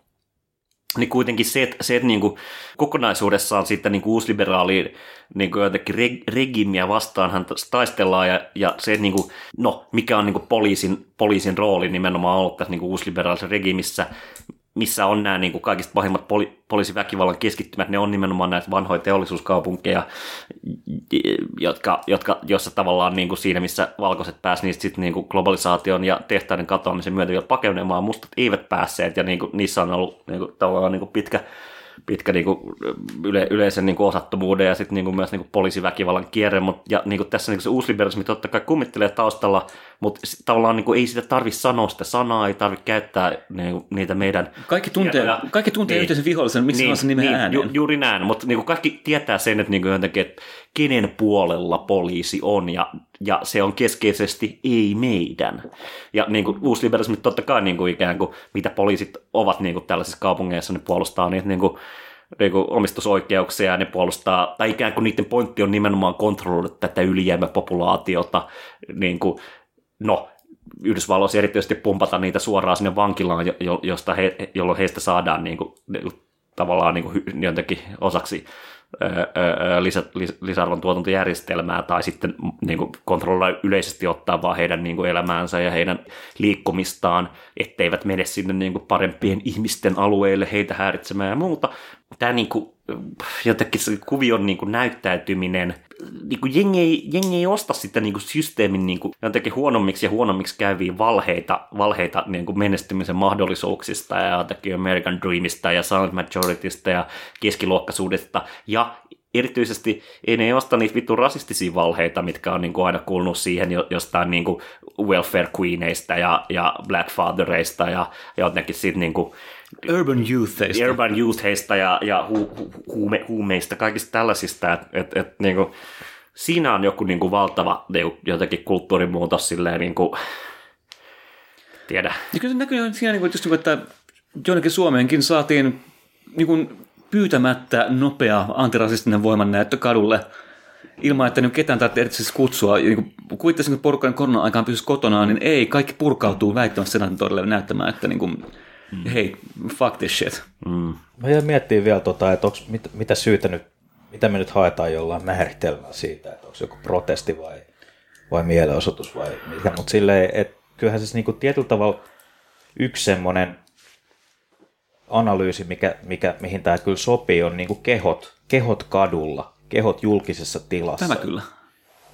niin kuitenkin se, että, se, että niin kuin kokonaisuudessaan sitten niin uusliberaaliin niin kuin jotenkin regimiä vastaanhan taistellaan ja, ja se, että niin kuin, no, mikä on niin kuin poliisin, poliisin rooli nimenomaan ollut tässä niin kuin uusliberaalissa regimissä, missä on nämä niin kuin kaikista pahimmat poli- poliisiväkivallan keskittymät, ne on nimenomaan näitä vanhoja teollisuuskaupunkeja, jotka, jotka, jossa tavallaan niin kuin siinä, missä valkoiset pääsivät niistä sitten niin kuin globalisaation ja tehtaiden katoamisen myötä vielä pakenemaan, mustat eivät päässeet, ja niin kuin, niissä on ollut niin kuin, tavallaan niin kuin pitkä, pitkä niin kuin, yle, yleisen niin kuin osattomuuden ja sitten niin kuin myös niin kuin poliisiväkivallan kierre, Mut, ja niin kuin tässä niin kuin se uusliberalismi totta kai kummittelee taustalla, mutta tavallaan niin kuin, ei sitä tarvitse sanoa sitä sanaa, ei tarvitse käyttää niin kuin, niitä meidän... Kaikki tuntee, ja, kaikki tuntee niin, yhteisen vihollisen, miksi niin, se nimen niin, ääneen? ju, juuri näin, mutta niin kuin kaikki tietää sen, että niin kuin jotenkin, että kenen puolella poliisi on, ja, ja se on keskeisesti ei meidän. Ja niin kuin, uusliberalismi totta kai niin kuin ikään kuin, mitä poliisit ovat niin kuin tällaisissa kaupungeissa, ne puolustaa niitä niin kuin, niin kuin omistusoikeuksia ja ne puolustaa, tai ikään kuin niiden pointti on nimenomaan kontrolloida tätä ylijäämäpopulaatiota, niin kuin, no, Yhdysvalloissa erityisesti pumpata niitä suoraan sinne vankilaan, jo, josta he, jolloin heistä saadaan niin kuin, tavallaan niin kuin, jotenkin osaksi lisä, lisäarvon tuotantojärjestelmää tai sitten niin kuin kontrolloida yleisesti ottaa vaan heidän niin kuin elämäänsä ja heidän liikkumistaan, etteivät mene sinne niin kuin parempien ihmisten alueille heitä häiritsemään ja muuta. Tämä niin kuin, jotenkin se kuvion niin kuin näyttäytyminen, niin kuin jengi, ei, jengi ei osta sitä niin kuin systeemin niin kuin jotenkin huonommiksi ja huonommiksi käyviä valheita, valheita niin kuin menestymisen mahdollisuuksista ja jotenkin American Dreamista ja Silent Majoritysta ja keskiluokkaisuudesta. Ja erityisesti ei ne osta niitä vittu rasistisia valheita, mitkä on niin kuin aina kuulunut siihen jostain niin kuin welfare queeneista ja, ja blackfathereista ja, ja jotenkin siitä niin kuin Urban youtheista. Urban youtheista ja, ja hu, hu, huume, huumeista, kaikista tällaisista, että et, et, niin kuin, siinä on joku niin kuin, valtava niin kuin, jotenkin kulttuurimuutos silleen niin kuin, tiedä. Ja kyllä se näkyy siinä, niin kuin, just, niin että jonnekin Suomeenkin saatiin niin kuin, pyytämättä nopea antirasistinen voimannäyttö kadulle ilman, että nyt ketään tarvitsee erityisesti kutsua. Niin kuvittaisin, että porukka korona-aikaan pysyisi kotona, niin ei, kaikki purkautuu väittämässä senaattorille näyttämään, että niin kuin, mm. hei, fuck this shit. Mm. Mä miettimään vielä, tota, että onks, mit, mitä syytä nyt, mitä me nyt haetaan jollain määritelmällä siitä, että onko se joku protesti vai, vai mielenosoitus vai mikä, mutta silleen, että kyllähän siis niinku tietyllä tavalla yksi semmoinen analyysi, mikä, mikä, mihin tämä kyllä sopii, on niinku kehot, kehot kadulla, kehot julkisessa tilassa. Tämä kyllä.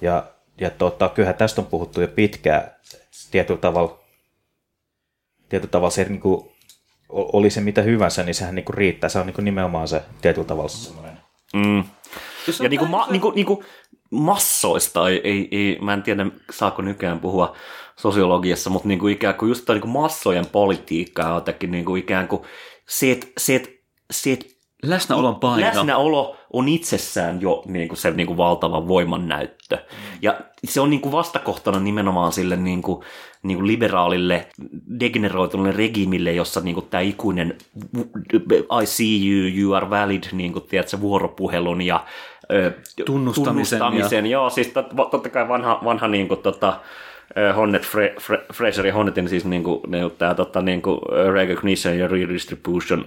Ja, ja tota, kyllähän tästä on puhuttu jo pitkään. Tietyllä tavalla, tietyllä tavalla se niin kuin, oli se mitä hyvänsä, niin sehän niin kuin riittää. Se on niin kuin nimenomaan se tietyllä tavalla semmoinen. Mm. Ja niin kuin, ma, niin kuin, niin kuin massoista, ei, ei, ei, mä en tiedä saako nykyään puhua sosiologiassa, mutta niin kuin ikään kuin just niin kuin massojen politiikkaa jotenkin niin kuin ikään kuin se, että, se, että, se, että Läsnäolon paino. Läsnäolo on itsessään jo niin kuin se niin kuin valtava voimannäyttö. Ja se on niin kuin vastakohtana nimenomaan sille niin kuin, niin kuin liberaalille, degeneroituneelle regimille, jossa niin kuin tämä ikuinen I see you, you are valid, niin kuin, tiedätkö, vuoropuhelun ja tunnustamisen. tunnustamisen ja... Joo, siis totta kai vanha, vanha niin kuin, tota, Hornet, Fre, Fre, Fraser ja Hornetin siis niinku, ne, tämä tota, niinku, recognition ja redistribution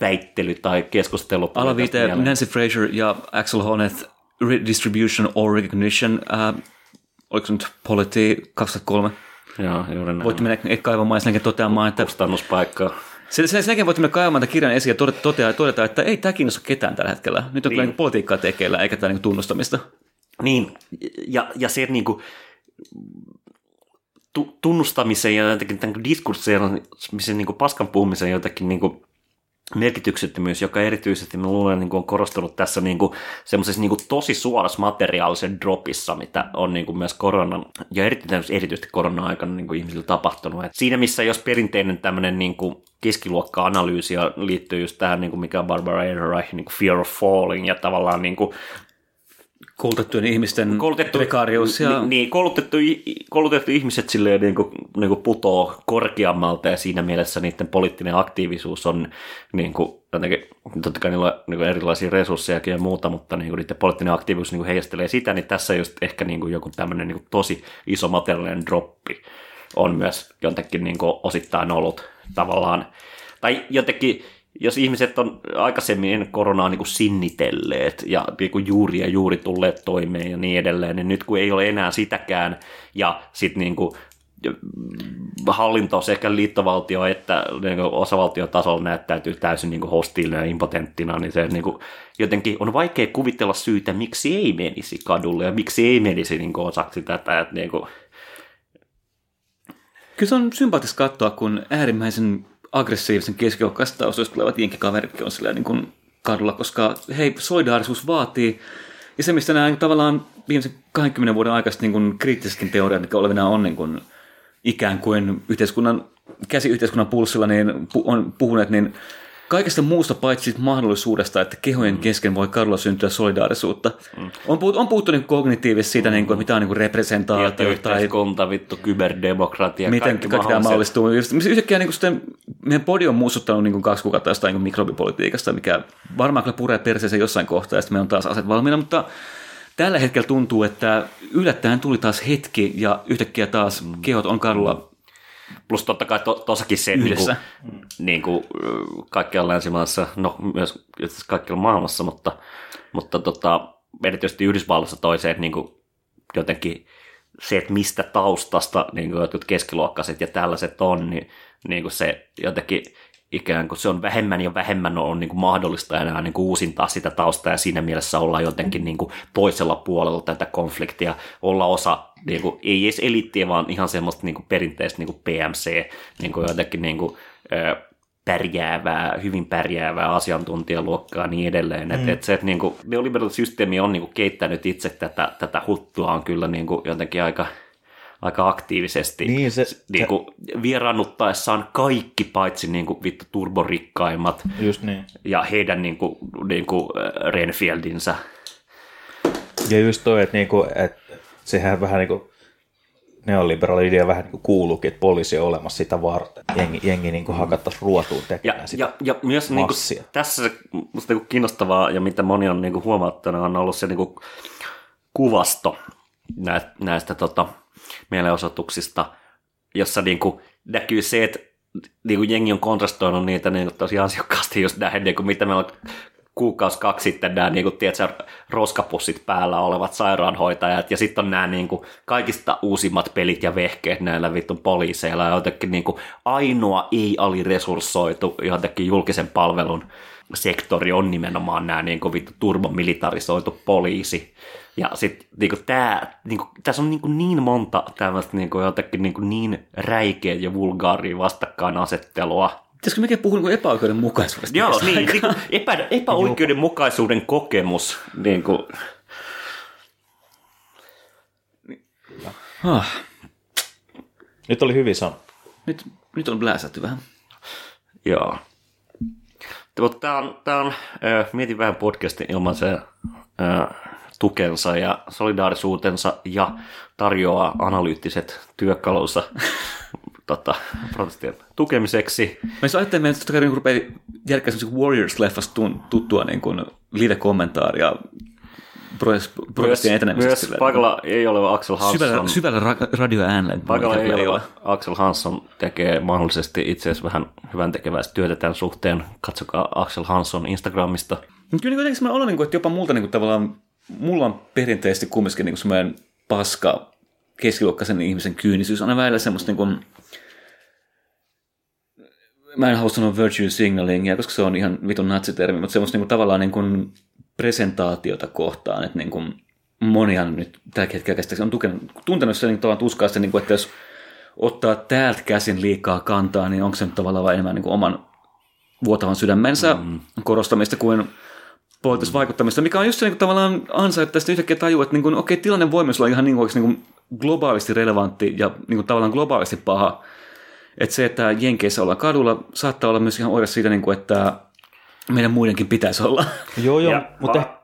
väittely tai keskustelu. Alaviite Nancy Fraser ja Axel Hornet redistribution or recognition, äh, oliko se nyt Polity 2003? Joo, juuri näin. Voitte mennä kaivamaan ja toteamaan, että... Kustannuspaikkaa. Sen, sen, sen voitte mennä kaivamaan tämän kirjan esiin ja todeta, todeta, että ei tämä kiinnosta ketään tällä hetkellä. Nyt on niin. kyllä niin politiikkaa tekeillä, eikä tämä niin tunnustamista. Niin, ja, ja se, niin kuin, tunnustamisen ja jotenkin tämän diskurssien niin paskan puhumisen jotenkin niin kuin merkityksettömyys, joka erityisesti mä luulen niin kuin on korostunut tässä niin kuin, semmoisessa niin kuin tosi suorassa materiaalisen dropissa, mitä on niin kuin myös koronan, ja erityisesti, erityisesti korona-aikana niin kuin ihmisillä tapahtunut. Et siinä missä jos perinteinen tämmöinen niin kuin keskiluokka-analyysi liittyy just tähän, niin kuin mikä on Barbara Ehrenreich, niin kuin fear of falling, ja tavallaan niin kuin koulutettujen ihmisten koulutettu, prekarius. Ja... Niin, niin koulutettu, koulutettu ihmiset silleen niin kuin, niin kuin putoo korkeammalta ja siinä mielessä niiden poliittinen aktiivisuus on niin kuin, jotenkin, totta kai niillä on niin kuin erilaisia resursseja ja muuta, mutta niin kuin, niiden poliittinen aktiivisuus niin kuin heijastelee sitä, niin tässä just ehkä niin kuin, joku tämmöinen niin kuin, tosi iso materiaalinen droppi on myös jotenkin niin kuin, osittain ollut tavallaan, tai jotenkin jos ihmiset on aikaisemmin ennen koronaa niin kuin sinnitelleet ja niin kuin juuri ja juuri tulleet toimeen ja niin edelleen, niin nyt kun ei ole enää sitäkään ja sitten niin kuin hallinto sekä liittovaltio että niin osavaltiotasolla näyttäytyy täysin niin hostiilina ja impotenttina, niin se niin kuin, jotenkin on vaikea kuvitella syytä, miksi ei menisi kadulle ja miksi ei menisi niin kuin osaksi tätä. Että, niin kuin, Kyllä se on sympaattista katsoa, kun äärimmäisen aggressiivisen keskiluokkaista taustoista tulevat jenkkikaveritkin on sillä niin kadulla, koska hei, solidaarisuus vaatii. Ja se, mistä nämä tavallaan viimeisen 20 vuoden aikaiset niin kuin kriittiseskin teoriat, mikä olevina on niin kuin ikään kuin yhteiskunnan, käsi yhteiskunnan pulssilla niin on puhuneet, niin kaikesta muusta paitsi mahdollisuudesta, että kehojen kesken voi kadulla syntyä solidaarisuutta. On, puhuttu, on puhuttu niin kognitiivisesti siitä, niin kuin, mitä on niin representaatio tai yhteiskunta, vittu, kyberdemokratia, miten kaikki kaikki tämä mahdollistuu. Yhtäkkiä niin sitten, meidän podi on muistuttanut niin kaksi kuukautta jostain niin mikrobipolitiikasta, mikä varmaan kyllä puree perseeseen jossain kohtaa, ja sitten meillä on taas aset valmiina, mutta tällä hetkellä tuntuu, että yllättäen tuli taas hetki, ja yhtäkkiä taas Mm. kehot on kadulla Plus totta kai to, tossakin se, niin Yhdessä. kuin, niin kuin, kaikkialla länsimaissa, no myös kaikkialla maailmassa, mutta, mutta tota, erityisesti Yhdysvalloissa toiseen niin kuin, jotenkin se, että mistä taustasta niin kuin jotkut keskiluokkaiset ja tällaiset on, niin, niin kuin se jotenkin ikään kuin se on vähemmän ja vähemmän on niin kuin mahdollista enää niin kuin uusintaa sitä taustaa ja siinä mielessä olla jotenkin niin kuin toisella puolella tätä konfliktia, olla osa niin kuin, ei edes elittiä, vaan ihan semmoista niin kuin perinteistä niin kuin PMC, niin kuin jotenkin niin kuin, pärjäävää, hyvin pärjäävää asiantuntijaluokkaa ja niin edelleen. Mm. Että et se, että niin kuin, neoliberalisysteemi on niin kuin keittänyt itse tätä, tätä huttua on kyllä niin kuin jotenkin aika, aika aktiivisesti Niin, se- niin kuin, vieraannuttaessaan kaikki paitsi niin kuin, vittu turborikkaimmat Just niin. ja heidän niin kuin, niin kuin, äh, Renfieldinsä. Ja just toi, että niinku, et sehän vähän niin kuin neoliberaali idea vähän niin kuin kuuluukin, että poliisi on olemassa sitä varten. Jengi, jengi niin kuin hakattaisi ruotuun Ja, tekemään sitä. ja, ja myös niin kuin, massia. tässä se musta niin kuin kiinnostavaa ja mitä moni on niin kuin huomauttanut on ollut se niin kuin kuvasto näistä, näistä tota, mielenosoituksista, jossa niin kuin näkyy se, että niin kuin jengi on kontrastoinut niitä niin tosi ansiokkaasti just näihin, niin kuin mitä meillä on kuukausi kaksi sitten nämä niin kuin, tiedätkö, roskapussit päällä olevat sairaanhoitajat. Ja sitten on nämä niin kuin, kaikista uusimmat pelit ja vehkeet näillä vittun poliiseilla. Ja jotenkin niin kuin, ainoa ei-aliresurssoitu jotenkin julkisen palvelun sektori on nimenomaan nämä niin kuin, vittu turbomilitarisoitu poliisi. Ja sitten niin tää, niin kuin, tässä on niin, kuin, niin monta tämmöistä niin kuin, jotenkin niin, kuin, niin räikeä ja vulgaaria vastakkainasettelua, Pitäisikö mekin puhua niin epäoikeudenmukaisuudesta? Joo, Tässä niin, niin kuin epä, epäoikeudenmukaisuuden kokemus. Niin kuin, Ah, Nyt oli hyvin sanottu. nyt, nyt on bläsätty vähän. joo. Mutta tämä on, tää on äh, mietin vähän podcastin ilman se äh, tukensa ja solidaarisuutensa ja tarjoaa analyyttiset työkalunsa (laughs) tota, protestien tukemiseksi. Mä jos ajattelen, että totta kai niin rupeaa järkkää Warriors-leffasta tuttua niin kuin protestien etenemisestä. myös silleen, paikalla ei ole Axel Hansson. syvällä, syvällä ra- radioäänellä. Paikalla ei kyllä ole. Axel Hansson tekee mahdollisesti itse asiassa vähän hyvän tekeväistä työtä tämän suhteen. Katsokaa Axel Hansson Instagramista. Mutta kyllä niin jotenkin semmoinen olo, niin että jopa multa niin kuin, tavallaan, mulla on perinteisesti kumminkin niin semmoinen paska keskiluokkaisen ihmisen kyynisyys. Aina välillä semmoista niin kuin, mä en halua sanoa virtue signalingia, koska se on ihan vitun natsitermi, mutta semmoista niin kuin, tavallaan niin kuin, presentaatiota kohtaan, että niin kuin, monihan nyt tällä hetkellä käsittääkseni on tukenut, tuntenut sen niin tuskaa sitä, niin kuin, että jos ottaa täältä käsin liikaa kantaa, niin onko se nyt tavallaan enemmän niin kuin oman vuotavan sydämensä mm. korostamista kuin poliittista vaikuttamista, mikä on just se niin kuin, tavallaan ansa, että tästä yhtäkkiä tajuu, että niin kuin, okei, tilanne voi myös olla ihan niin kuin, niin kuin globaalisti relevantti ja niin kuin, tavallaan globaalisti paha. Että se, että Jenkeissä ollaan kadulla, saattaa olla myös ihan oire siitä, niin kuin, että meidän muidenkin pitäisi olla. Joo, joo, Ja mutta va-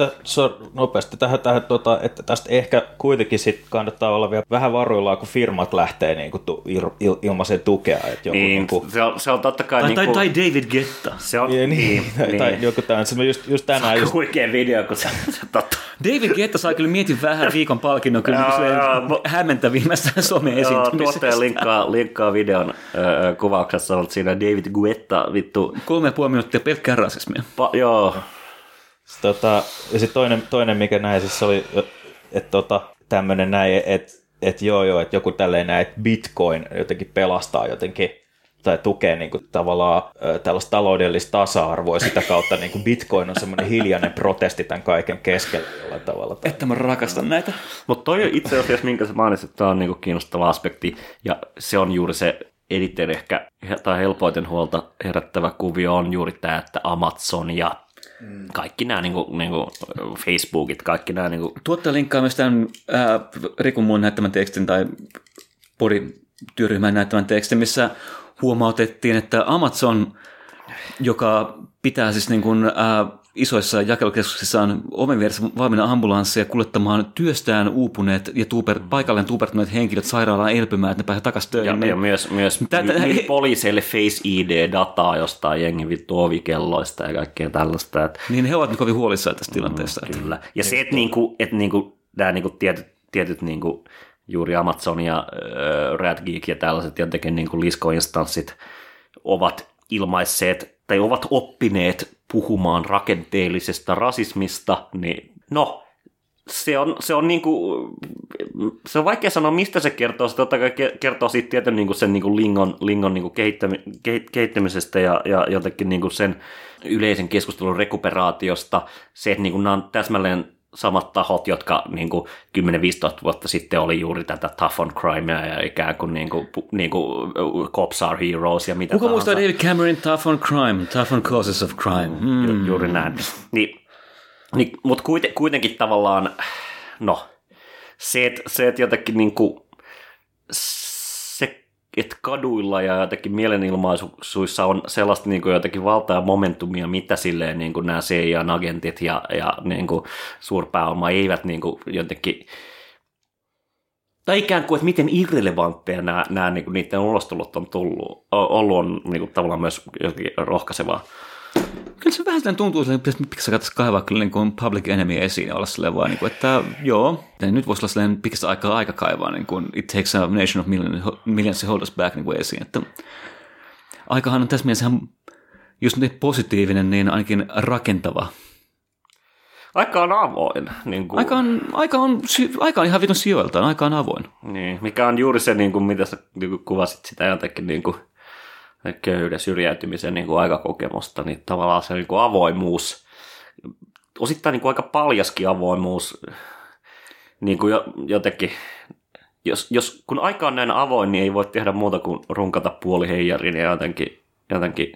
ehkä, so, nopeasti tähän, tähän tota, että tästä ehkä kuitenkin sit kannattaa olla vielä vähän varuillaan, kun firmat lähtee niin kuin, tu, il, il, ilmaiseen tukea. Että joku, Niin, niin kuin, se, on, se on totta kai... Tai, tai, niinku- tai David Getta. se on, (laughs) ja, niin, niin, niin, tai niin. joku tämän, se just, just tänään just, Huikea video, kun se, se totta. David Getta saa kyllä mietin vähän viikon palkinnon kyllä joo, mo- hämmentävimmästä Joo, some-esiintymisestä. tuottaja linkkaa, linkkaa videon ö, kuvauksessa, on siinä David Guetta, vittu, Kolme ja puoli minuuttia pelkkää rasismia. pa, joo, Tota, ja sitten toinen, toinen, mikä näin, siis oli, että tota, tämmöinen näin, että että joo joo, että joku tälleen näin, että bitcoin jotenkin pelastaa jotenkin tai tukee niin kuin, tavallaan tällaista taloudellista tasa-arvoa sitä kautta niin kuin bitcoin on semmoinen hiljainen protesti tämän kaiken keskellä jollain tavalla. Tai... Että mä rakastan näitä. Mutta toi on itse asiassa, minkä sä mainitsit, tämä on niinku kiinnostava aspekti, ja se on juuri se eniten ehkä, tai helpoiten huolta herättävä kuvio on juuri tämä, että Amazon ja kaikki nämä niinku, niinku Facebookit, kaikki nämä niinku, Tuottaja linkkaa myös tämän ää, Rikun muun näyttämän tekstin tai Pori-työryhmän näyttämän tekstin, missä huomautettiin, että Amazon, joka pitää siis niin kuin, ää, isoissa jakelukeskuksissaan oven vieressä valmiina ambulansseja kuljettamaan työstään uupuneet ja tuuper, paikalleen tuupertuneet henkilöt sairaalaan elpymään, että ne pääsee takaisin töihin. ja, niin- ja myös, myös my- poliiseille Face ID-dataa jostain jengin vittu ovikelloista ja kaikkea tällaista, että Niin he ovat nyt kovin huolissaan tästä tilanteesta. että- Kyllä. Ja se, että, niinku, että niinku, nämä niinku tietyt, tietyt niinku, juuri Amazon ja äh, Radgeek ja tällaiset jotenkin niinku liskoinstanssit ovat ilmaisseet tai ovat oppineet puhumaan rakenteellisesta rasismista, niin no, se on, se on niinku, se on vaikea sanoa, mistä se kertoo. Se totta kai ke- kertoo siitä tietyn niinku sen niinku lingon, lingon niinku kehittämi, kehit- kehittämisestä ja, ja jotenkin niinku sen yleisen keskustelun rekuperaatiosta. Se, että niinku nämä on täsmälleen samat tahot, jotka niinku 10-15 vuotta sitten oli juuri tätä tough on crimea ja ikään kuin, niinku, pu- niinku cops are heroes ja mitä Kuka muistaa tahansa. David Cameron Tough on Crime, Tough on Causes of Crime? Mm. Ju- juuri näin. Niin, niin, Mutta kuiten, kuitenkin tavallaan, no, se, että se, et jotenkin niin kuin, että kaduilla ja jotenkin mielenilmaisuissa on sellaista niin kuin jotenkin valtaa momentumia, mitä silleen niin kuin nämä CIA-agentit ja, ja niin kuin suurpääoma eivät niin kuin jotenkin tai ikään kuin, että miten irrelevantteja nämä, nämä niin kuin niiden ulostulot on tullut, ollut on niin kuin tavallaan myös rohkaisevaa. Kyllä se vähän tuntuu, että pikkasen katsoisi kaivaa kyllä niin kuin Public Enemy esiin ja olla silleen vaan, niin kuin, että joo, nyt voisi olla silleen pikkasen aikaa aika kaivaa, niin kuin It takes a nation of millions, millions to hold us back niin kuin esiin, että aikahan on tässä mielessä ihan, jos nyt positiivinen, niin ainakin rakentava. Aika on avoin. Niin kuin, Aika on, aika on, aika on ihan vitun sijoiltaan, aika on avoin. Niin, mikä on juuri se, niin kuin, mitä sä niin kuin kuvasit sitä jotenkin niin kuin, köyhyyden syrjäytymisen niin kuin aikakokemusta, niin tavallaan se niin kuin avoimuus, osittain niin kuin aika paljaskin avoimuus, niin kuin jo, jotenkin, jos, jos, kun aika on näin avoin, niin ei voi tehdä muuta kuin runkata puoli heijarin ja jotenkin, jotenkin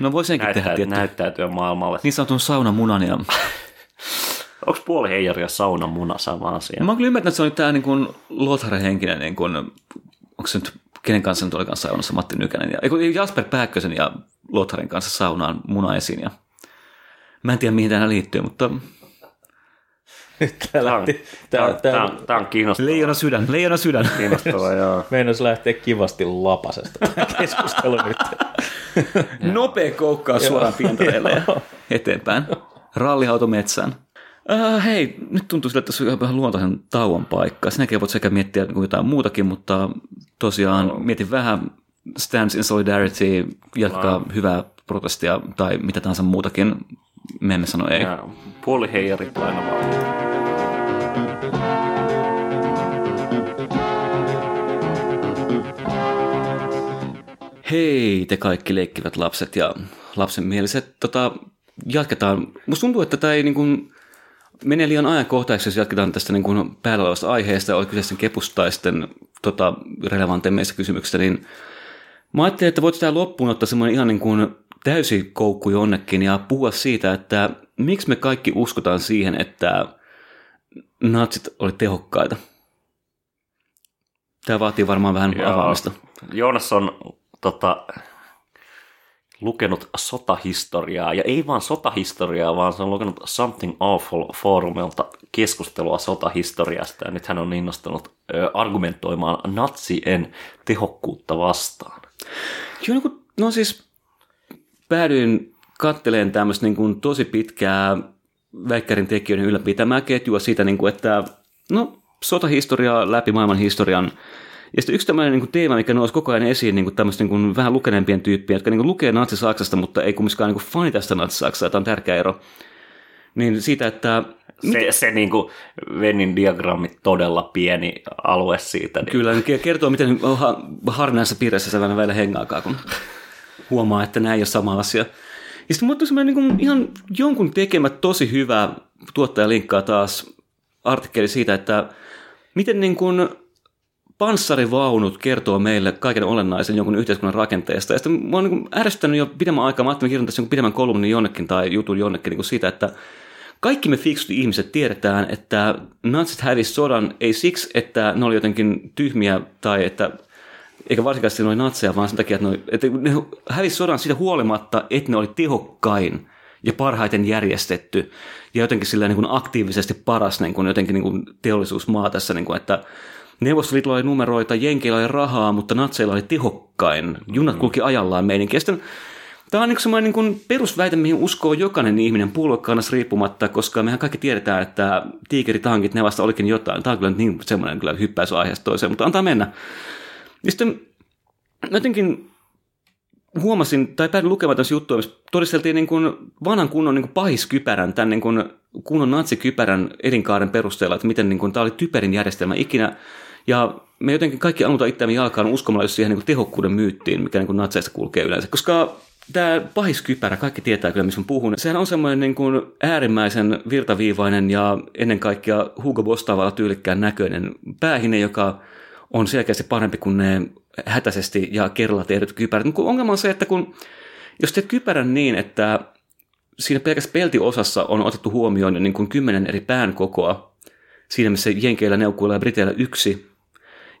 No voi senkin tehdä näyttää, tietty. näyttäytyä maailmalle. Niin sanotun saunamunan ja (laughs) Onko puoli heijaria saunan muna sama asia? No mä oon kyllä ymmärtänyt, että se oli tämä niin kuin Lothar-henkinen, niin kuin, onko se nyt, kenen kanssa nyt oli kanssa saunassa, Matti Nykänen, ja, Jasper Pääkkösen ja Lotharin kanssa saunaan muna esiin, ja mä en tiedä mihin tämä liittyy, mutta Tää Tämä on, lähti, tää, on, tää, on, tämä on kiinnostavaa. leijona sydän, leijona sydän. kiinnostavaa (laughs) joo. meinas lähteä kivasti lapasesta (laughs) keskustelu nyt. Nopea koukkaus suoraan pientareille ja eteenpäin. Ralliauto metsään. Uh, hei, nyt tuntuu siltä, että tässä on vähän luontaisen tauon paikka. Sinäkin voit sekä miettiä niin kuin jotain muutakin, mutta tosiaan no. mietin vähän Stands in Solidarity, jatkaa no. hyvää protestia tai mitä tahansa muutakin. Me emme sano ei. Ja puoli heijarit painavaa. Hei te kaikki leikkivät lapset ja lapsenmieliset. Tota, jatketaan. Musta tuntuu, että tämä ei niin kuin mene liian ajankohtaiseksi, jos jatketaan tästä niin kuin päällä olevasta aiheesta, oli kyseessä kepusta tai sitten tota, relevantemmeista kysymyksistä, niin mä ajattelin, että voitaisiin tähän loppuun ottaa semmoinen ihan niin kuin täysi koukku jonnekin ja puhua siitä, että miksi me kaikki uskotaan siihen, että natsit oli tehokkaita. Tämä vaatii varmaan vähän Joo. avaamista. Joonas on tota, lukenut sotahistoriaa, ja ei vaan sotahistoriaa, vaan se on lukenut Something Awful forumilta keskustelua sotahistoriasta, ja nyt hän on innostunut ö, argumentoimaan natsien tehokkuutta vastaan. Joo, niin kuin, no siis päädyin katteleen tämmöistä niin kuin tosi pitkää väikkärin tekijöiden ylläpitämää ketjua siitä, niin kuin, että no, sotahistoriaa läpi maailman historian. Ja sitten yksi tämmöinen niin kuin teema, mikä nousi koko ajan esiin niin kuin tämmöistä niin vähän lukeneempien tyyppiä, jotka niin kuin lukee natsi-Saksasta, mutta ei kumminkaan niin kuin fanita sitä natsi-Saksaa. Tämä on tärkeä ero. Niin siitä, että Se, se niin kuin Vennin diagrammi todella pieni alue siitä. Niin Kyllä, niin kertoo, miten ha- harvinaisessa piirissä se vähän välillä hengaakaan, kun huomaa, että nämä ei ole sama asia. Ja sitten mulla semmoinen niin ihan jonkun tekemä tosi hyvä tuottaja linkkaa taas artikkeli siitä, että miten niin kuin panssarivaunut kertoo meille kaiken olennaisen jonkun yhteiskunnan rakenteesta. Ja sitten mä oon niin ärsyttänyt jo pidemmän aikaa, mä ajattelin, tässä jonkun pidemmän kolumnin jonnekin tai jutun jonnekin niin siitä, että kaikki me fiksut ihmiset tiedetään, että natsit hävisi sodan ei siksi, että ne oli jotenkin tyhmiä tai että eikä varsinkaan ne oli natseja, vaan sen takia, että ne, että ne hävisi sodan siitä huolimatta, että ne oli tehokkain ja parhaiten järjestetty ja jotenkin sillä niin kuin aktiivisesti paras niin kuin jotenkin niin kuin teollisuusmaa tässä, niin kuin, että Neuvostoliitolla oli numeroita, Jenkeillä oli rahaa, mutta natseilla oli tehokkain. Junat kulki ajallaan. Ja sitten Tämä on niin semmoinen niin kuin perusväite, mihin uskoo jokainen ihminen puoluekannassa riippumatta, koska mehän kaikki tiedetään, että tiikeritankit, ne vasta olikin jotain. Tämä on kyllä niin semmoinen kyllä hyppäisy aiheesta toiseen, mutta antaa mennä. Ja sitten jotenkin huomasin, tai päädyin lukemaan tässä juttua, missä todisteltiin niin kuin vanhan kunnon niin kuin pahiskypärän, tämän niin kuin kunnon natsikypärän elinkaaren perusteella, että miten niin kuin, tämä oli typerin järjestelmä ikinä. Ja me jotenkin kaikki ammutaan itseämme jalkaan uskomalla just siihen niin tehokkuuden myyttiin, mikä niin natseista kulkee yleensä. Koska tämä pahiskypärä, kaikki tietää kyllä, missä puhun. Sehän on semmoinen niin kuin äärimmäisen virtaviivainen ja ennen kaikkea Hugo Boss tavalla tyylikkään näköinen päähine, joka on selkeästi parempi kuin ne hätäisesti ja kerralla tehdyt kypärät. Mutta ongelma on se, että kun, jos teet kypärän niin, että siinä pelkästään peltiosassa on otettu huomioon niin kuin kymmenen eri pään kokoa, siinä missä Jenkeillä, Neukuilla ja Briteillä yksi,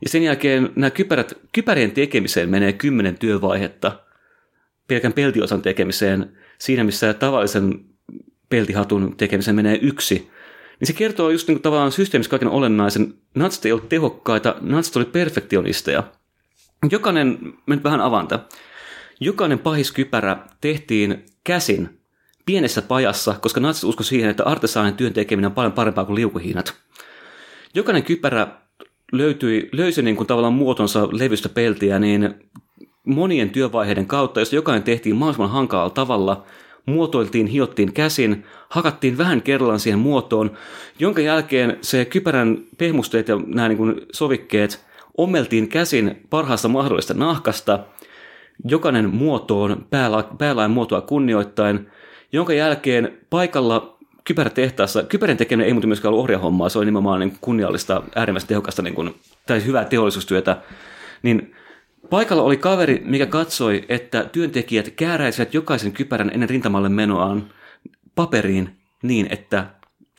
ja sen jälkeen nämä kypärät, kypärien tekemiseen menee kymmenen työvaihetta – pelkän peltiosan tekemiseen siinä, missä tavallisen peltihatun tekemiseen menee yksi, niin se kertoo just niin kuin tavallaan systeemissä kaiken olennaisen. Natsit ei ollut tehokkaita, natsit oli perfektionisteja. Jokainen, mä nyt vähän avanta, jokainen pahiskypärä tehtiin käsin pienessä pajassa, koska natsit usko siihen, että artesaanin työn tekeminen on paljon parempaa kuin liukuhiinat. Jokainen kypärä löytyi, löysi niin kuin tavallaan muotonsa levystä peltiä, niin monien työvaiheiden kautta, jos jokainen tehtiin mahdollisimman hankalalla tavalla, muotoiltiin, hiottiin käsin, hakattiin vähän kerrallaan siihen muotoon, jonka jälkeen se kypärän pehmusteet ja nämä niin kuin sovikkeet ommeltiin käsin parhaasta mahdollista nahkasta, jokainen muotoon, päälain muotoa kunnioittain, jonka jälkeen paikalla kypärätehtaassa, kypärän tekeminen ei muuten myöskään ollut ohjahommaa, se oli nimenomaan niin kunniallista, äärimmäisen tehokasta niin kuin, tai hyvää teollisuustyötä, niin Paikalla oli kaveri, mikä katsoi, että työntekijät kääräisivät jokaisen kypärän ennen rintamalle menoaan paperiin niin, että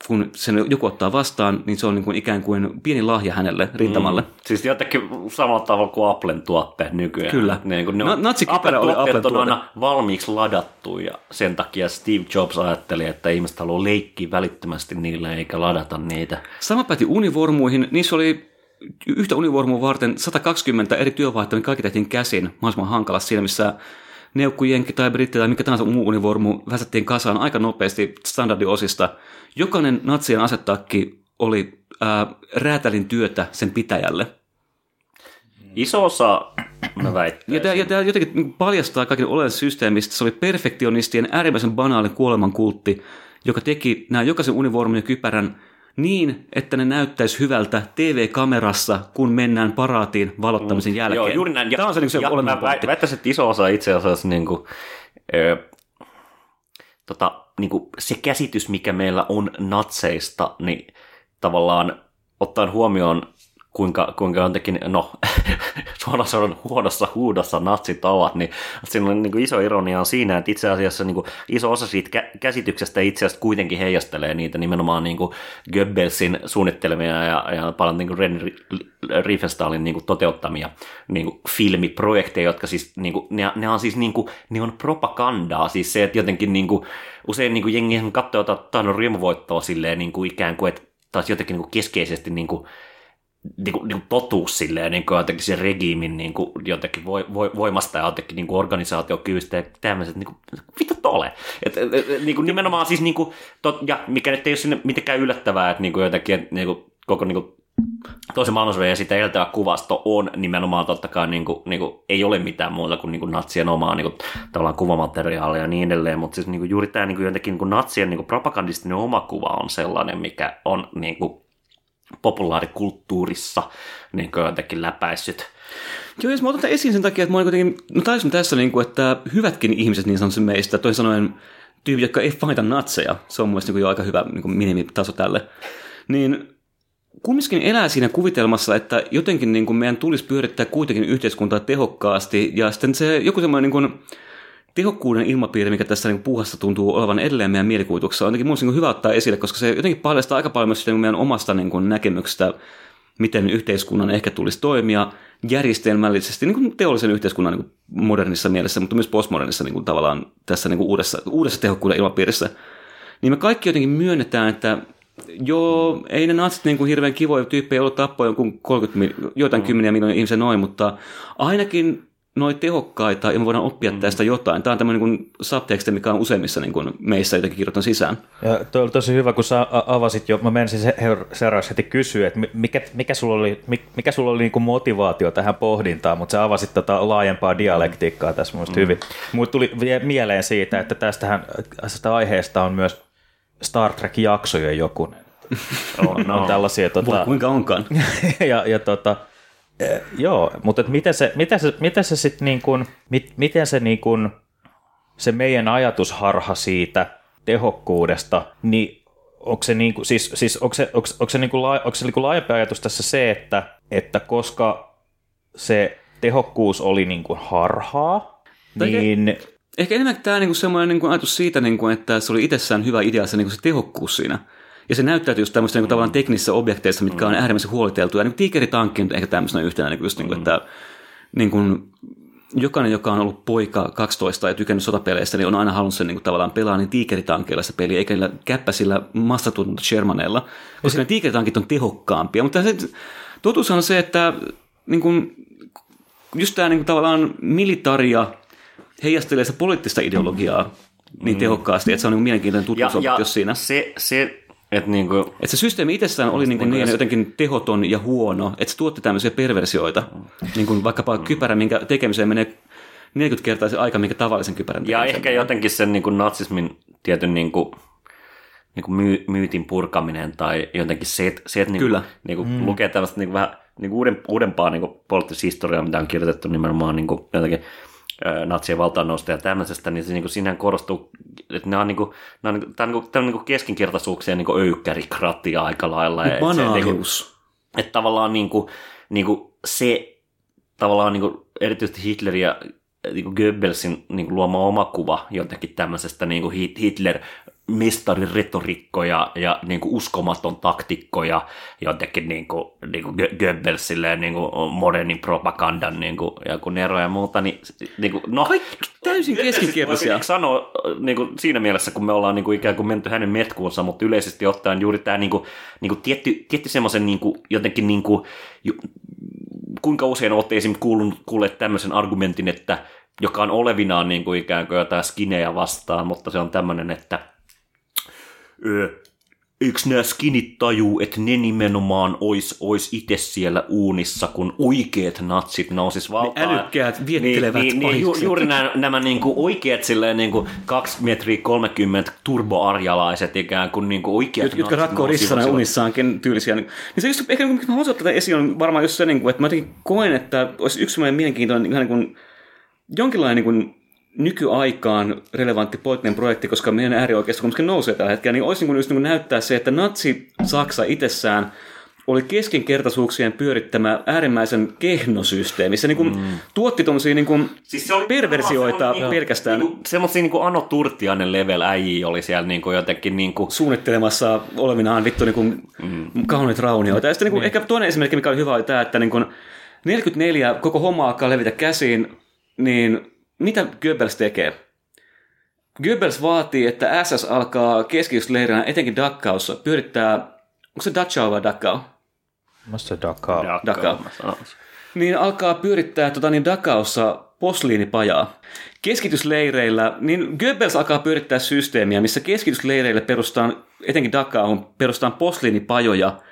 kun sen joku ottaa vastaan, niin se on niin kuin ikään kuin pieni lahja hänelle rintamalle. Mm. Siis jotenkin samalla tavalla kuin Applen tuotteet nykyään. Kyllä. Niin kuin ne Na- on, natsikypärä oli Applen on aina valmiiksi ladattu ja sen takia Steve Jobs ajatteli, että ihmiset haluaa leikkiä välittömästi niillä eikä ladata niitä. Sama päti univormuihin. Niissä oli yhtä univormua varten 120 eri työvaihtoehtoja, niin kaikki tehtiin käsin mahdollisimman hankalassa siinä, missä neukkujenki tai britti tai mikä tahansa muu univormu väsättiin kasaan aika nopeasti standardiosista. Jokainen natsien asettakki oli ää, räätälin työtä sen pitäjälle. Iso osa, mä väittäisin. Ja tämä, ja tämä jotenkin paljastaa kaiken oleellisen systeemistä. Se oli perfektionistien äärimmäisen banaali kuolemankultti, joka teki nämä jokaisen univormun ja kypärän niin, että ne näyttäisi hyvältä TV-kamerassa, kun mennään paraatiin valottamisen jälkeen. Joo, juuri näin. Ja, Tämä on se, niin se ja olennainen mä pointti. väittäisin, että iso osa itse asiassa niin kuin, ö, tota, niin kuin se käsitys, mikä meillä on natseista, niin tavallaan ottaen huomioon, kuinka, kuinka jotenkin, no, (laughs) suoraan sanoen huonossa huudossa natsit ovat, niin siinä on niin kuin iso ironia on siinä, että itse asiassa niin kuin iso osa siitä kä- käsityksestä itse asiassa kuitenkin heijastelee niitä nimenomaan niin kuin Goebbelsin suunnittelemia ja, ja paljon niin kuin Ren Riefenstahlin niin kuin toteuttamia niin kuin filmiprojekteja, jotka siis, niin kuin, ne, ne, on siis niin kuin, ne on propagandaa, siis se, että jotenkin niin kuin, usein niin kuin jengi katsoo jotain riemuvoittoa silleen niin kuin ikään kuin, että taas jotenkin niin kuin keskeisesti niin kuin, niin kuin, niin kuin totuus silleen, niin kuin jotenkin sen regiimin niin kuin, jotenkin voi, voi, voimasta ja jotenkin niin kuin organisaatiokyvystä ja tämmöiset, niin kuin, vittu tole. Et, et, et, niin kuin, nimenomaan siis, niin kuin, tot, ja mikä nyt ei ole sinne mitenkään yllättävää, että niin kuin jotenkin, että niin kuin, koko niin kuin, toisen maailmansodan ja sitä edeltävä kuvasto on nimenomaan totta kai, niin kuin, niin kuin, ei ole mitään muuta kuin, niin kuin natsien omaa niin kuin, tavallaan kuvamateriaalia ja niin edelleen, mutta siis niin kuin, juuri tämä niin kuin, jotenkin niin kuin natsien niin kuin, propagandistinen oma kuva on sellainen, mikä on niin kuin, populaarikulttuurissa niin jotenkin läpäissyt. Joo, jos mä otan esiin sen takia, että mä olen kuitenkin, no taisin tässä, niin kuin, että hyvätkin ihmiset niin sanotusti meistä, toisin sanoen tyypit, jotka ei fahita natseja, se on mun mielestä niin jo aika hyvä niin kuin minimitaso tälle, niin kumminkin elää siinä kuvitelmassa, että jotenkin niin kuin meidän tulisi pyörittää kuitenkin yhteiskuntaa tehokkaasti, ja sitten se joku semmoinen niin kuin tehokkuuden ilmapiiri, mikä tässä niin puuhassa tuntuu olevan edelleen meidän mielikuvituksessa, on jotenkin mun niin hyvä ottaa esille, koska se jotenkin paljastaa aika paljon myös sitä, meidän omasta niin kuin näkemyksestä, miten yhteiskunnan ehkä tulisi toimia järjestelmällisesti niin kuin teollisen yhteiskunnan niin kuin modernissa mielessä, mutta myös postmodernissa niin kuin tavallaan tässä niin kuin uudessa, uudessa tehokkuuden ilmapiirissä. Niin me kaikki jotenkin myönnetään, että Joo, ei ne natsit niin kuin hirveän kivoja tyyppejä ollut tappoi jonkun 30, joitain kymmeniä miljoonia ihmisiä noin, mutta ainakin noin tehokkaita ja me voidaan oppia mm. tästä jotain. Tämä on tämmöinen niin subteksti, mikä on useimmissa niin kuin meissä jotenkin kirjoitan sisään. Ja toi oli tosi hyvä, kun sä avasit jo, mä menisin seuraavaksi heti kysyä, että mikä, mikä sulla oli, mikä sulla oli niin kuin motivaatio tähän pohdintaan, mutta sä avasit tota laajempaa dialektiikkaa tässä mun mm. hyvin. Mutta tuli mieleen siitä, että tästähän, tästä aiheesta on myös Star Trek-jaksojen joku. (laughs) On, no. on tällaisia. Tota, kuinka onkaan. (laughs) ja, ja tota, joo, mutta miten se, miten se, miten se sitten niin kuin, mit, miten se niin kuin, se meidän ajatusharha siitä tehokkuudesta, niin onko se, niin kuin, siis, siis onko se, onko, onko se, niin kuin, onko se niin kuin laajempi ajatus tässä se, että, että koska se tehokkuus oli niin kuin harhaa, niin... Ehkä enemmän tämä niinku semmoinen niinku ajatus siitä, niinku, että se oli itsessään hyvä idea se, niinku se tehokkuus siinä. Ja se näyttäytyy just tämmöistä niinku, tavallaan teknisissä objekteissa, mitkä on äärimmäisen huoliteltu. Ja niinku tiikeritankki on ehkä tämmöisenä yhtenä, niinku, just, niinku, että niinku, jokainen, joka on ollut poika 12 ja tykännyt sotapeleistä, niin on aina halunnut sen niin kuin, tavallaan pelaa niin tiikeritankeilla se peli, eikä niillä käppäsillä massatunnut Shermaneilla, koska ne tiikeritankit on tehokkaampia. Mutta se, totuus on se, että niin kuin, just tämä niin kuin, tavallaan militaria heijastelee se poliittista ideologiaa niin mm. tehokkaasti, että se on niin mielenkiintoinen tutkimusopetus siinä. Se, se että niinku, et se systeemi itsessään oli niinku niin, niin jotenkin tehoton ja huono, että se tuotti tämmöisiä perversioita, niin kuin vaikkapa mm. kypärä, minkä tekemiseen menee 40 kertaa se aika, minkä tavallisen kypärän Ja ehkä menee. jotenkin sen niin kuin natsismin tietyn niin kuin, niin kuin myy, myytin purkaminen tai jotenkin se, että, se, että niin kuin, niin kuin mm. lukee tällaista niin kuin vähän niin kuin uuden, uudempaa niin kuin poliittista historiaa, mitä on kirjoitettu nimenomaan niin kuin, jotenkin natsien valtaannousta ja tämmöisestä, niin se niin kuin siinähän korostuu, että nämä on, niin kuin, nämä on, niin kuin, tämä on, niin kuin, niin kuin keskinkertaisuuksia niin öykkärikrattia aika lailla. Niin että, niin kuin, että tavallaan niin kuin, niin kuin se tavallaan niin kuin, erityisesti Hitler ja niin kuin Goebbelsin niin kuin luoma oma kuva jotenkin tämmöisestä niin kuin Hitler mestarin retorikko ja, ja niin kuin uskomaton taktikko ja jotenkin niin kuin, niin kuin Goebbelsille niin kuin modernin propagandan niin kuin, ja kun Nero ja muuta, niin, niin kuin, no, Kaikki täysin keskinkertaisia. sanoa niin kuin, siinä mielessä, kun me ollaan niin kuin, ikään kuin menty hänen metkuunsa, mutta yleisesti ottaen juuri tämä niin kuin, niin kuin tietty, tietty semmoisen niin kuin, jotenkin niin kuin, kuinka usein olette esimerkiksi kuullut, kuulleet tämmöisen argumentin, että joka on olevinaan niin kuin ikään kuin jotain skinejä vastaan, mutta se on tämmöinen, että öö, eikö nämä skinit tajuu, että ne nimenomaan ois, ois itse siellä uunissa, kun oikeat natsit nousis valtaan. Ne älykkäät, viettelevät niin, niin, niin, ju, Juuri nämä, nämä niinku oikeat silleen niinku 2 metriä 30 turboarjalaiset ikään kuin niinku oikeat Jotka rakkoo rissana unissaankin tyylisiä. Niin se just ehkä, kun mä haluaisin ottaa esiin, on varmaan just se, niin kuin, että mä jotenkin koen, että olisi yksi mielenkiintoinen ihan niin kuin, jonkinlainen niin kuin nykyaikaan relevantti poliittinen projekti, koska meidän äärioikeisto kumminkin nousee tällä hetkellä, niin olisi niin just niin näyttää se, että natsi-Saksa itsessään oli keskinkertaisuuksien pyörittämä äärimmäisen kehnosysteemi. Se niin kuin mm. tuotti tuommoisia niin siis se oli perversioita pelkästään. Niin, semmoisia niin Ano Turtianen level äijä oli siellä niin kuin jotenkin... Niin kuin... Suunnittelemassa olevinaan vittu niin kuin mm. kauniit raunioita. Ja sitten niin kuin, niin. ehkä toinen esimerkki, mikä oli hyvä, oli tämä, että niin kuin 44 koko homma alkaa levitä käsiin, niin mitä Goebbels tekee? Goebbels vaatii, että SS alkaa keskitysleirinä, etenkin Dakkaussa, pyörittää, onko se Dachau vai Dachau? Musta Dachau. Dachau. Niin alkaa pyörittää tota, niin Dakaussa posliinipajaa. Keskitysleireillä, niin Goebbels alkaa pyörittää systeemiä, missä keskitysleireille perustaan, etenkin Dachauun, perustaan posliinipajoja –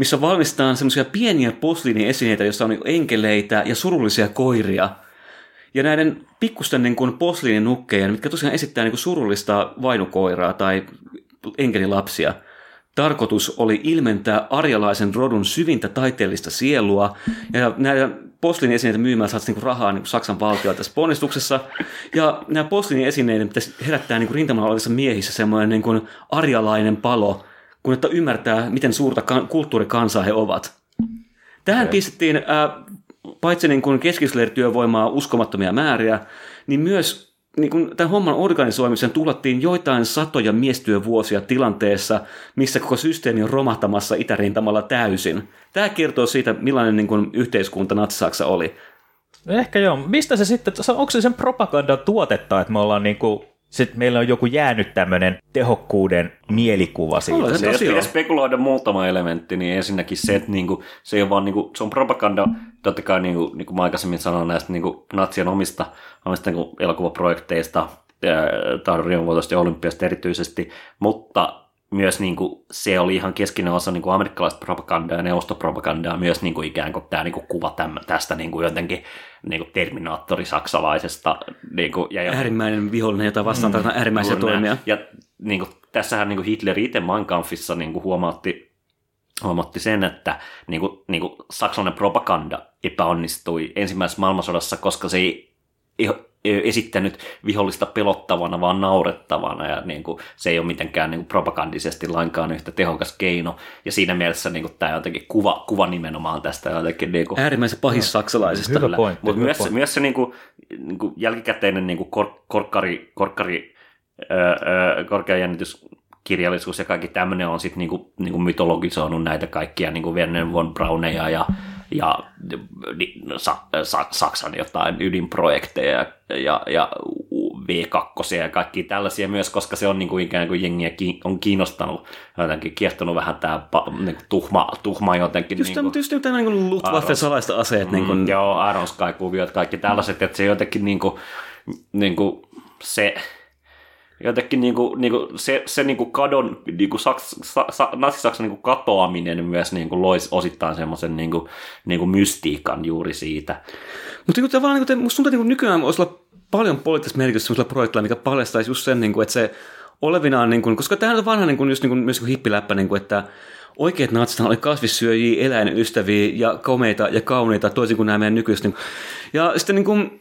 missä valmistetaan semmoisia pieniä posliiniesineitä, joissa on enkeleitä ja surullisia koiria. Ja näiden pikkusten niin kuin posliininukkejen, mitkä tosiaan esittää niin kuin surullista vainukoiraa tai enkelilapsia, tarkoitus oli ilmentää arjalaisen rodun syvintä taiteellista sielua. Ja näitä posliiniesineitä myymällä saat niin rahaa niin kuin Saksan valtioa tässä ponnistuksessa. Ja nämä posliiniesineiden pitäisi herättää niin kuin rintamalla olevissa miehissä semmoinen niin kuin arjalainen palo, kun että ymmärtää, miten suurta kan- kulttuurikansaa he ovat. Tähän pistettiin äh, paitsi niin kuin keskisleirityövoimaa uskomattomia määriä, niin myös niin kuin tämän homman organisoimisen tulattiin joitain satoja miestyövuosia tilanteessa, missä koko systeemi on romahtamassa itärintamalla täysin. Tämä kertoo siitä, millainen niin kuin yhteiskunta Natsi-Saksa oli. Ehkä joo. Mistä se sitten, onko se sen propagandan tuotetta, että me ollaan niinku, sit meillä on joku jäänyt tämmöinen tehokkuuden mielikuva siitä. Olen Se, jos pitäisi spekuloida muutama elementti, niin ensinnäkin se, että niinku, se ei ole vaan niinku, se on propaganda, totta kai niinku, niinku mä aikaisemmin sanoin näistä niinku, natsien omista, omista niinku, elokuvaprojekteista, tahdon riemuvuotoista ja olympiasta erityisesti, mutta myös niin kuin, se oli ihan keskeinen osa niin kuin amerikkalaista propagandaa ja neuvostopropagandaa, myös niin kuin, ikään kuin tämä niin kuin, kuva tämän, tästä niin kuin, jotenkin niin kuin, terminaattori saksalaisesta. Niin kuin, ja, ja Äärimmäinen vihollinen, jota vastaan tarvitaan äärimmäisiä toimia. Ja niin kuin, tässähän niin kuin Hitler itse Mein Kampfissa niin kuin huomautti, huomautti sen, että niin kuin, niin kuin saksalainen propaganda epäonnistui ensimmäisessä maailmansodassa, koska se ei esittänyt vihollista pelottavana, vaan naurettavana, ja niin kuin, se ei ole mitenkään niin kuin propagandisesti lainkaan yhtä tehokas keino, ja siinä mielessä niin kuin, tämä jotenkin kuva, kuva nimenomaan tästä jotenkin niin kuin, Äärimmäisen pahis saksalaisesta. Hyvä pointti. mutta hyvä myös, pointti. myös se niinku, niinku jälkikäteinen niinku kor, korkkari, korkkari öö, öö, korkeajännityskirjallisuus ja kaikki tämmöinen on sitten niinku, niinku mytologisoinut näitä kaikkia niinku Werner von Brauneja ja, ja ni- sa, sa, Saksan jotain ydinprojekteja ja, ja V2 ja kaikki tällaisia myös, koska se on niinku ikään kuin jengiä ki- on kiinnostanut, jotenkin kiehtonut vähän tämä niinku tuhma, tuhma jotenkin. Just, niinku, niinku, just tämä niin Luftwaffe salaista aseet. Niin kuin, Mm, joo, Iron Sky-kuviot, kaikki tällaiset, että se jotenkin niinku, niinku se jotenkin niinku, niinku, se, se niinku kadon, niinku Saks, sa, sa, Natsi-Saksan niinku katoaminen myös niinku loisi osittain semmoisen niinku, niinku mystiikan juuri siitä. Mutta niin tavallaan niin musta tuntuu, että niin nykyään olisi olla paljon poliittista merkitystä sellaisella projektilla, mikä paljastaisi just sen, niin kuin, että se olevinaan, niin kuin, koska tämä on vanha niin kuin, just niin kuin, myös niin kuin hippiläppä, niin kuin, että oikeat natsithan oli kasvissyöjiä, eläinystäviä ja komeita ja kauniita, toisin kuin nämä meidän nykyiset. Niin, ja sitten niin kuin,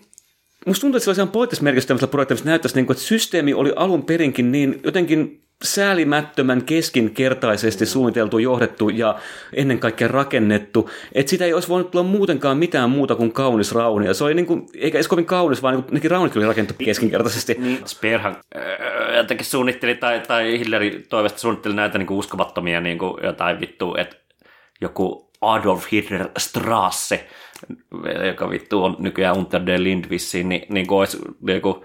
musta tuntuu, että ihan poliittista merkitystä tämmöisellä projektilla, näyttäisi, niin kuin, että systeemi oli alun perinkin niin jotenkin säälimättömän keskinkertaisesti suunniteltu, johdettu ja ennen kaikkea rakennettu, että sitä ei olisi voinut tulla muutenkaan mitään muuta kuin kaunis rauni. Se oli niin kuin, eikä edes kovin kaunis, vaan niin kuin, nekin raunit oli rakennettu keskinkertaisesti. Niin. Speerhan öö, jotenkin suunnitteli, tai, tai Hillerin toivesta suunnitteli näitä niinku uskomattomia niinku jotain vittu, että joku Adolf Hitler Strasse, joka vittu on nykyään Unter den Lindvissiin, niin, niin kuin olisi niin kuin,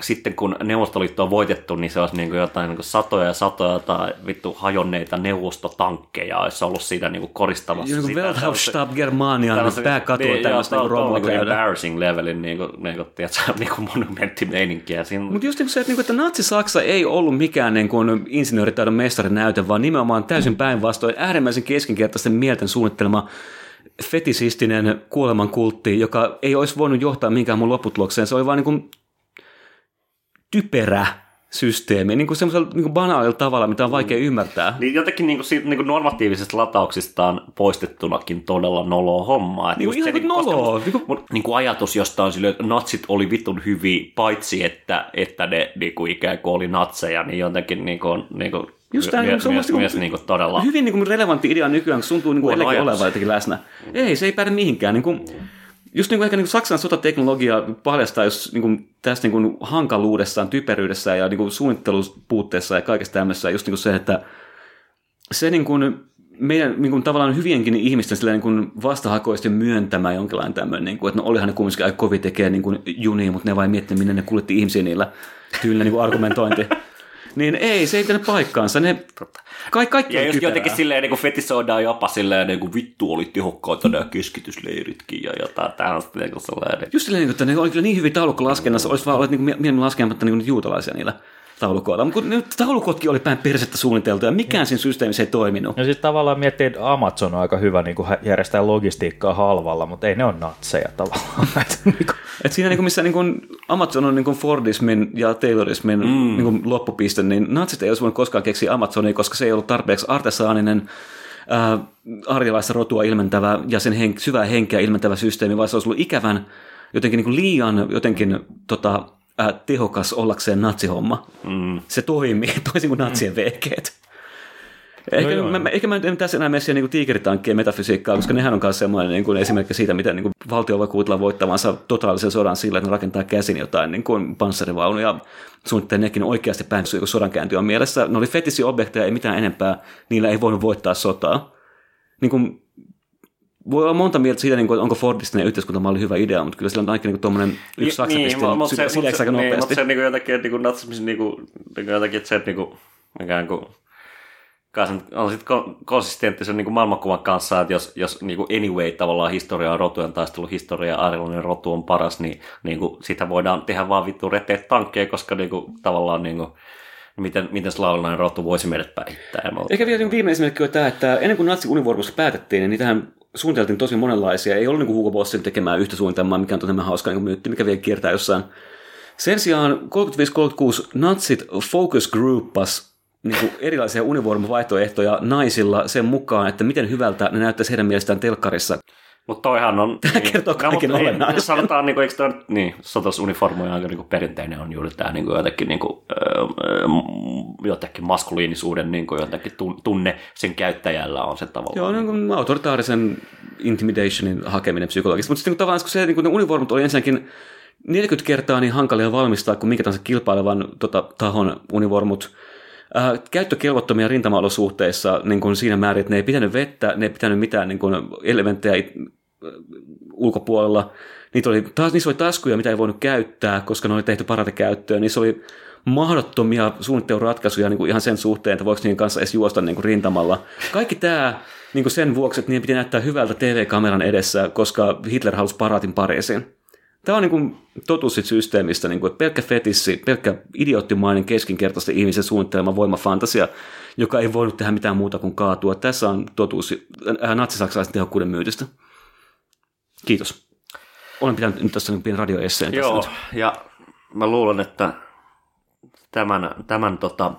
sitten kun Neuvostoliitto on voitettu, niin se olisi niin kuin jotain niin kuin satoja ja satoja tai vittu hajonneita neuvostotankkeja olisi ollut siinä niin kuin koristamassa Joku sitä. Welthauptstab Germania, niin pääkatu on tämmöistä niin romua niin embarrassing levelin niin kuin, niin kuin, tiedätkö, (laughs) niin kuin monumenttimeininkiä. Siinä, Mutta just niin se, että, niinku, että Natsi-Saksa ei ollut mikään niin kuin insinööritaidon mestarinäyte, vaan nimenomaan täysin päinvastoin äärimmäisen keskinkertaisten mielten suunnittelema fetisistinen kuolemankultti, joka ei olisi voinut johtaa minkään mun lopputulokseen. Se oli vaan niin kuin typerä systeemi, niin kuin semmoisella niin kuin banaalilla tavalla, mitä on vaikea ymmärtää. Niin jotenkin niin kuin, siitä, niin kuin normatiivisesta latauksistaan poistettunakin todella noloa hommaa. Niin kuin ihan kuin koska noloa. mut- Niin kuin- niin kuin ajatus jostain silleen, että natsit oli vitun hyviä, paitsi että, että ne niin kuin ikään kuin oli natseja, niin jotenkin niin kuin, niin kuin, Just tämä, my- niin kuin se on myös, niin kuin- myös niin kuin todella... Hyvin niin kuin relevantti idea nykyään, kun tuntuu niin kuin olevan jotenkin läsnä. Ei, se ei päde mihinkään. Niin kuin, just niin kuin ehkä niin kuin Saksan sotateknologia paljastaa jos niin kuin tästä niin kuin hankaluudessaan, typeryydessään ja niin kuin suunnittelupuutteessa ja kaikessa tämmöisessä just niin kuin se, että se niin kuin meidän niin kuin tavallaan hyvienkin ihmisten sillä niin kuin vastahakoisesti myöntämä jonkinlainen tämmöinen, niin kuin, että no olihan ne kumminkin aika kovin tekee niin kuin junia, mutta ne vain miettii, minne ne kuljetti ihmisiä niillä tyylillä niin kuin argumentointi. (laughs) Niin ei, se ei pitänyt paikkaansa. Ne, ka- kaikki Ja on just typerää. jotenkin silleen niin kuin fetisoidaan jopa silleen, niin kuin vittu oli tehokkaita nämä keskitysleiritkin ja jotain tällaista niin kuin sellainen. Just silleen, että ne oli kyllä niin hyviä taulukkolaskennassa, olisi vaan olleet niin mieluummin laskematta niin juutalaisia niillä. Taulukoilla. Mutta nyt taulukotkin oli päin persettä suunniteltu ja mikään siinä systeemissä ei toiminut. No sitten tavallaan miettii, että Amazon on aika hyvä niin kuin järjestää logistiikkaa halvalla, mutta ei ne ole natseja tavallaan. (laughs) Että niin kuin- Et siinä niinku, missä niinku Amazon on niinku Fordismin ja Taylorismin mm. niinku loppupiste, niin natsit ei olisi voinut koskaan keksiä Amazonia, koska se ei ollut tarpeeksi artesaaninen, ää, arjalaista rotua ilmentävä ja sen hen, syvää henkeä ilmentävä systeemi, vaan se olisi ollut ikävän, jotenkin niinku liian jotenkin tota, ää, tehokas ollakseen natsihomma. Mm. Se toimii (laughs) toisin kuin natsien vehkeet. Ehkä, joo, no, mä, joo. mä, ehkä mä en tässä enää mene siihen niin tiikeritankkien metafysiikkaan, koska nehän on myös semmoinen niin kuin esimerkki siitä, miten niin kuin valtio voi kuvitella voittavansa totaalisen sodan sillä, että ne rakentaa käsin jotain niin kuin panssarivaunuja, suunnittelee nekin oikeasti päin, kun sodankäynti on mielessä. Ne oli fetissi-objekteja, ei mitään enempää, niillä ei voinut voittaa sotaa. Niin kuin, voi olla monta mieltä siitä, niin onko Fordistinen yhteiskuntamalli hyvä idea, mutta kyllä sillä on ainakin niin tuommoinen yksi saksapisti niin, mutta se, se, aika niin, nopeasti. mutta se niin kuin jotenkin, että niin kuin natsismin niin kuin, niin kuin jotenkin, että se, niin kuin, ikään kuin, nyt on sitten konsistentti sen niin kuin maailmankuvan kanssa, että jos, jos niin kuin anyway tavallaan historia on rotujen taistelu, historia arilainen rotu on paras, niin, niin kuin, sitä voidaan tehdä vaan vittu reteet tankkeja, koska niin kuin, tavallaan niin kuin, miten, miten slaulainen rotu voisi meidät päihittää. Ehkä vielä niin viimeinen esimerkki on tämä, että ennen kuin natsi-univormusta päätettiin, niin niitähän suunniteltiin tosi monenlaisia. Ei ollut niin Hugo Bossin tekemään yhtä suunnitelmaa, mikä on todella hauska niin myytti, mikä vielä kiertää jossain. Sen sijaan 35-36 natsit focus groupas niin kuin erilaisia univormuvaihtoehtoja naisilla sen mukaan, että miten hyvältä ne näyttäisi heidän mielestään telkkarissa. Mutta toihan on... Tämä kertoo kaiken mutta, olennaisen. Jos sanotaan, niin kuin, eikö toi, niin, sotilasuniformuja aika niin kuin perinteinen on juuri tämä niin kuin, jotenkin, niin kuin, öö, öö, jotenkin maskuliinisuuden niin kuin, jotenkin tun- tunne sen käyttäjällä on se tavallaan. Joo, niin kuin autoritaarisen intimidationin hakeminen psykologisesti. Mutta sitten tavallaan, kun se, niin kun ne univormut oli ensinnäkin 40 kertaa niin hankalia valmistaa kuin minkä tahansa kilpailevan tota, tahon univormut. Ää, käyttökelvottomia rintamaolosuhteissa niin kuin siinä määrin, että ne ei pitänyt vettä, ne ei pitänyt mitään niin kuin elementtejä it- ulkopuolella. Niitä oli, taas, niissä oli taskuja, mitä ei voinut käyttää, koska ne oli tehty paratekäyttöön. Niissä oli mahdottomia suunnitteluratkaisuja niin kuin ihan sen suhteen, että voiko niiden kanssa edes juosta niin kuin rintamalla. Kaikki tämä niin kuin sen vuoksi, että niiden piti näyttää hyvältä TV-kameran edessä, koska Hitler halusi paraatin Pariisiin. Tämä on niin kuin totuus siitä systeemistä, niin kuin, että pelkkä fetissi, pelkkä idioottimainen keskinkertaisten ihmisen suunnittelema voimafantasia, joka ei voinut tehdä mitään muuta kuin kaatua. Tässä on totuus äh, natsisaksalaisen tehokkuuden myytistä. Kiitos. Olen pitänyt nyt tässä niin pienen radioesseen. tässä Joo, nyt. ja mä luulen, että tämän, tämän tota,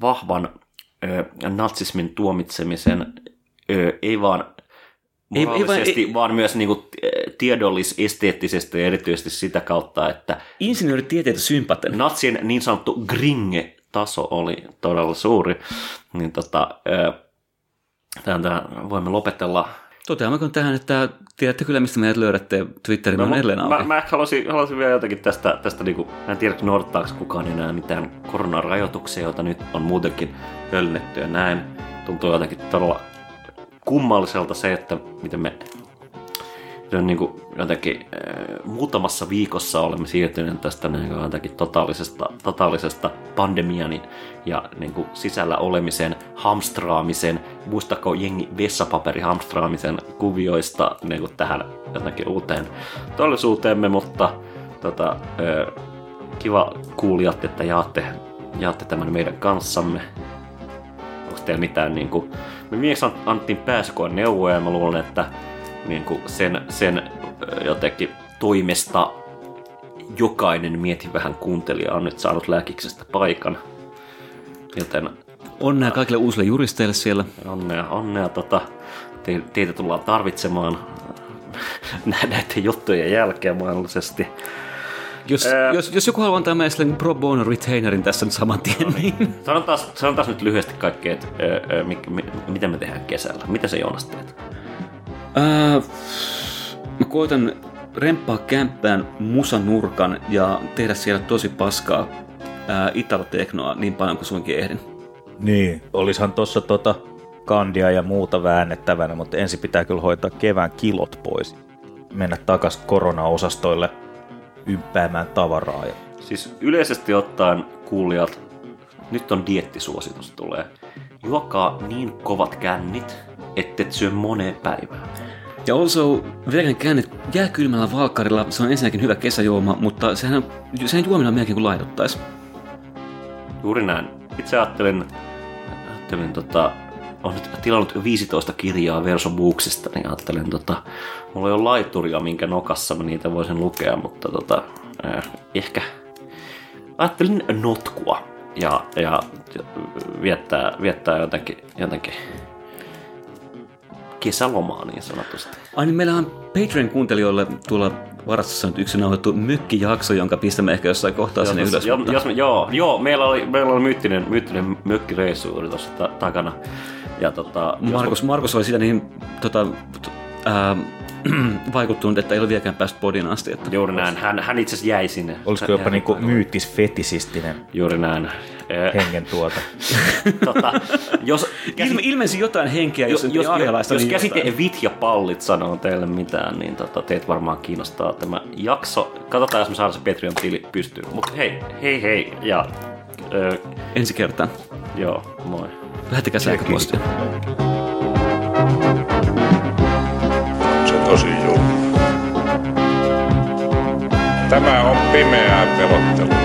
vahvan ö, natsismin tuomitsemisen ö, ei vaan Ei- ei moraalisesti, vaan- ei- vaan myös niinku, tiedollis-esteettisesti ja erityisesti sitä kautta, että Insinööritieteitä sympaten. natsien niin sanottu gringe-taso oli todella suuri, niin tota, tämän, tämän voimme lopetella Toteammeko tähän, että tiedätte kyllä, mistä meidät löydätte. Twitterin on edelleen auki. mä, mä ehkä haluaisin, haluaisin vielä jotenkin tästä, tästä niinku, mä en tiedä, noudattaako kukaan enää mitään koronarajoituksia, joita nyt on muutenkin höllennetty ja näin. Tuntuu jotenkin todella kummalliselta se, että miten me niin kuin jotenkin äh, muutamassa viikossa olemme siirtyneet tästä niin kuin jotenkin totaalisesta, totaalisesta pandemian ja niin kuin sisällä olemisen, hamstraamisen, muistako jengi vessapaperi hamstraamisen kuvioista niin kuin tähän jotenkin uuteen todellisuuteemme, mutta tota, kiva kuulijat, että jaatte, jaatte tämän meidän kanssamme. Onko teillä mitään niin kuin, me viimeksi annettiin pääsykoen neuvoja ja mä luulen, että niin kuin sen, sen jotenkin toimesta jokainen mieti vähän kuuntelija on nyt saanut lääkiksestä paikan. Joten Onnea kaikille uusille juristeille siellä. onnea, onnea tota, te, teitä tullaan tarvitsemaan (laughs) nä- näiden juttujen jälkeen mahdollisesti. Jos, Ää. jos, jos joku haluaa antaa meille sellainen pro bono retainerin tässä nyt saman tien, niin Sanotaan, sanotaan nyt lyhyesti kaikki, että mi, mi, mitä me tehdään kesällä. Mitä se Joonas teet? Ää, mä koitan remppaa kämppään musanurkan ja tehdä siellä tosi paskaa ää, italoteknoa niin paljon kuin suinkin ehdin. Niin. Olisihan tuossa tota kandia ja muuta väännettävänä, mutta ensin pitää kyllä hoitaa kevään kilot pois. Mennä takas koronaosastoille ympäämään tavaraa. Ja... Siis yleisesti ottaen kuulijat, nyt on diettisuositus tulee. Juokaa niin kovat kännit, ettet syö moneen päivään. Ja also, vegan kännit jääkylmällä valkkarilla, se on ensinnäkin hyvä kesäjuoma, mutta sehän, sehän juominen on melkein kuin laihduttaisi. Juuri näin. Itse ajattelin, ajattelin tota, on nyt tilannut 15 kirjaa Verso Booksista, niin ajattelin, tota, mulla ei ole laituria, minkä nokassa mä niitä voisin lukea, mutta tota, äh, ehkä ajattelin notkua ja, ja viettää, viettää jotenkin, jotenkin kesälomaa niin sanotusti. Ai niin, meillä on Patreon-kuuntelijoille tuolla varastossa nyt yksi nauhoittu mykkijakso, jonka pistämme ehkä jossain kohtaa sinne ylös. Jo, mutta- jos me, joo, joo, meillä oli, meillä oli myyttinen, myyttinen mökkireissu juuri tuossa ta- takana. Ja tota, jos- Markus, Markus oli sitä niin tota, t- ää, (clears throat) vaikuttunut, että ei ole vieläkään päässyt podin asti. Että Juuri näin. Hän, hän itse asiassa jäi sinne. Olisiko Hän- jopa niinku myyttis-fetisistinen Juuri näin. Hengen tuota? (laughs) tota, jos, (laughs) Ilme, ilmensi jotain henkeä, jos, jos, jos, jos, arjalaista, jos niin käsite jotain. vit ja pallit sanoo teille mitään, niin tota, teet varmaan kiinnostaa tämä jakso. Katsotaan, jos me saadaan se Patreon-tili pystyyn. Mutta hei, hei hei ja ö, Ensi kertaa. joo, moi. Lähettäkää sähköpostia. Se tosi julma. Tämä on pimeää pelottelua.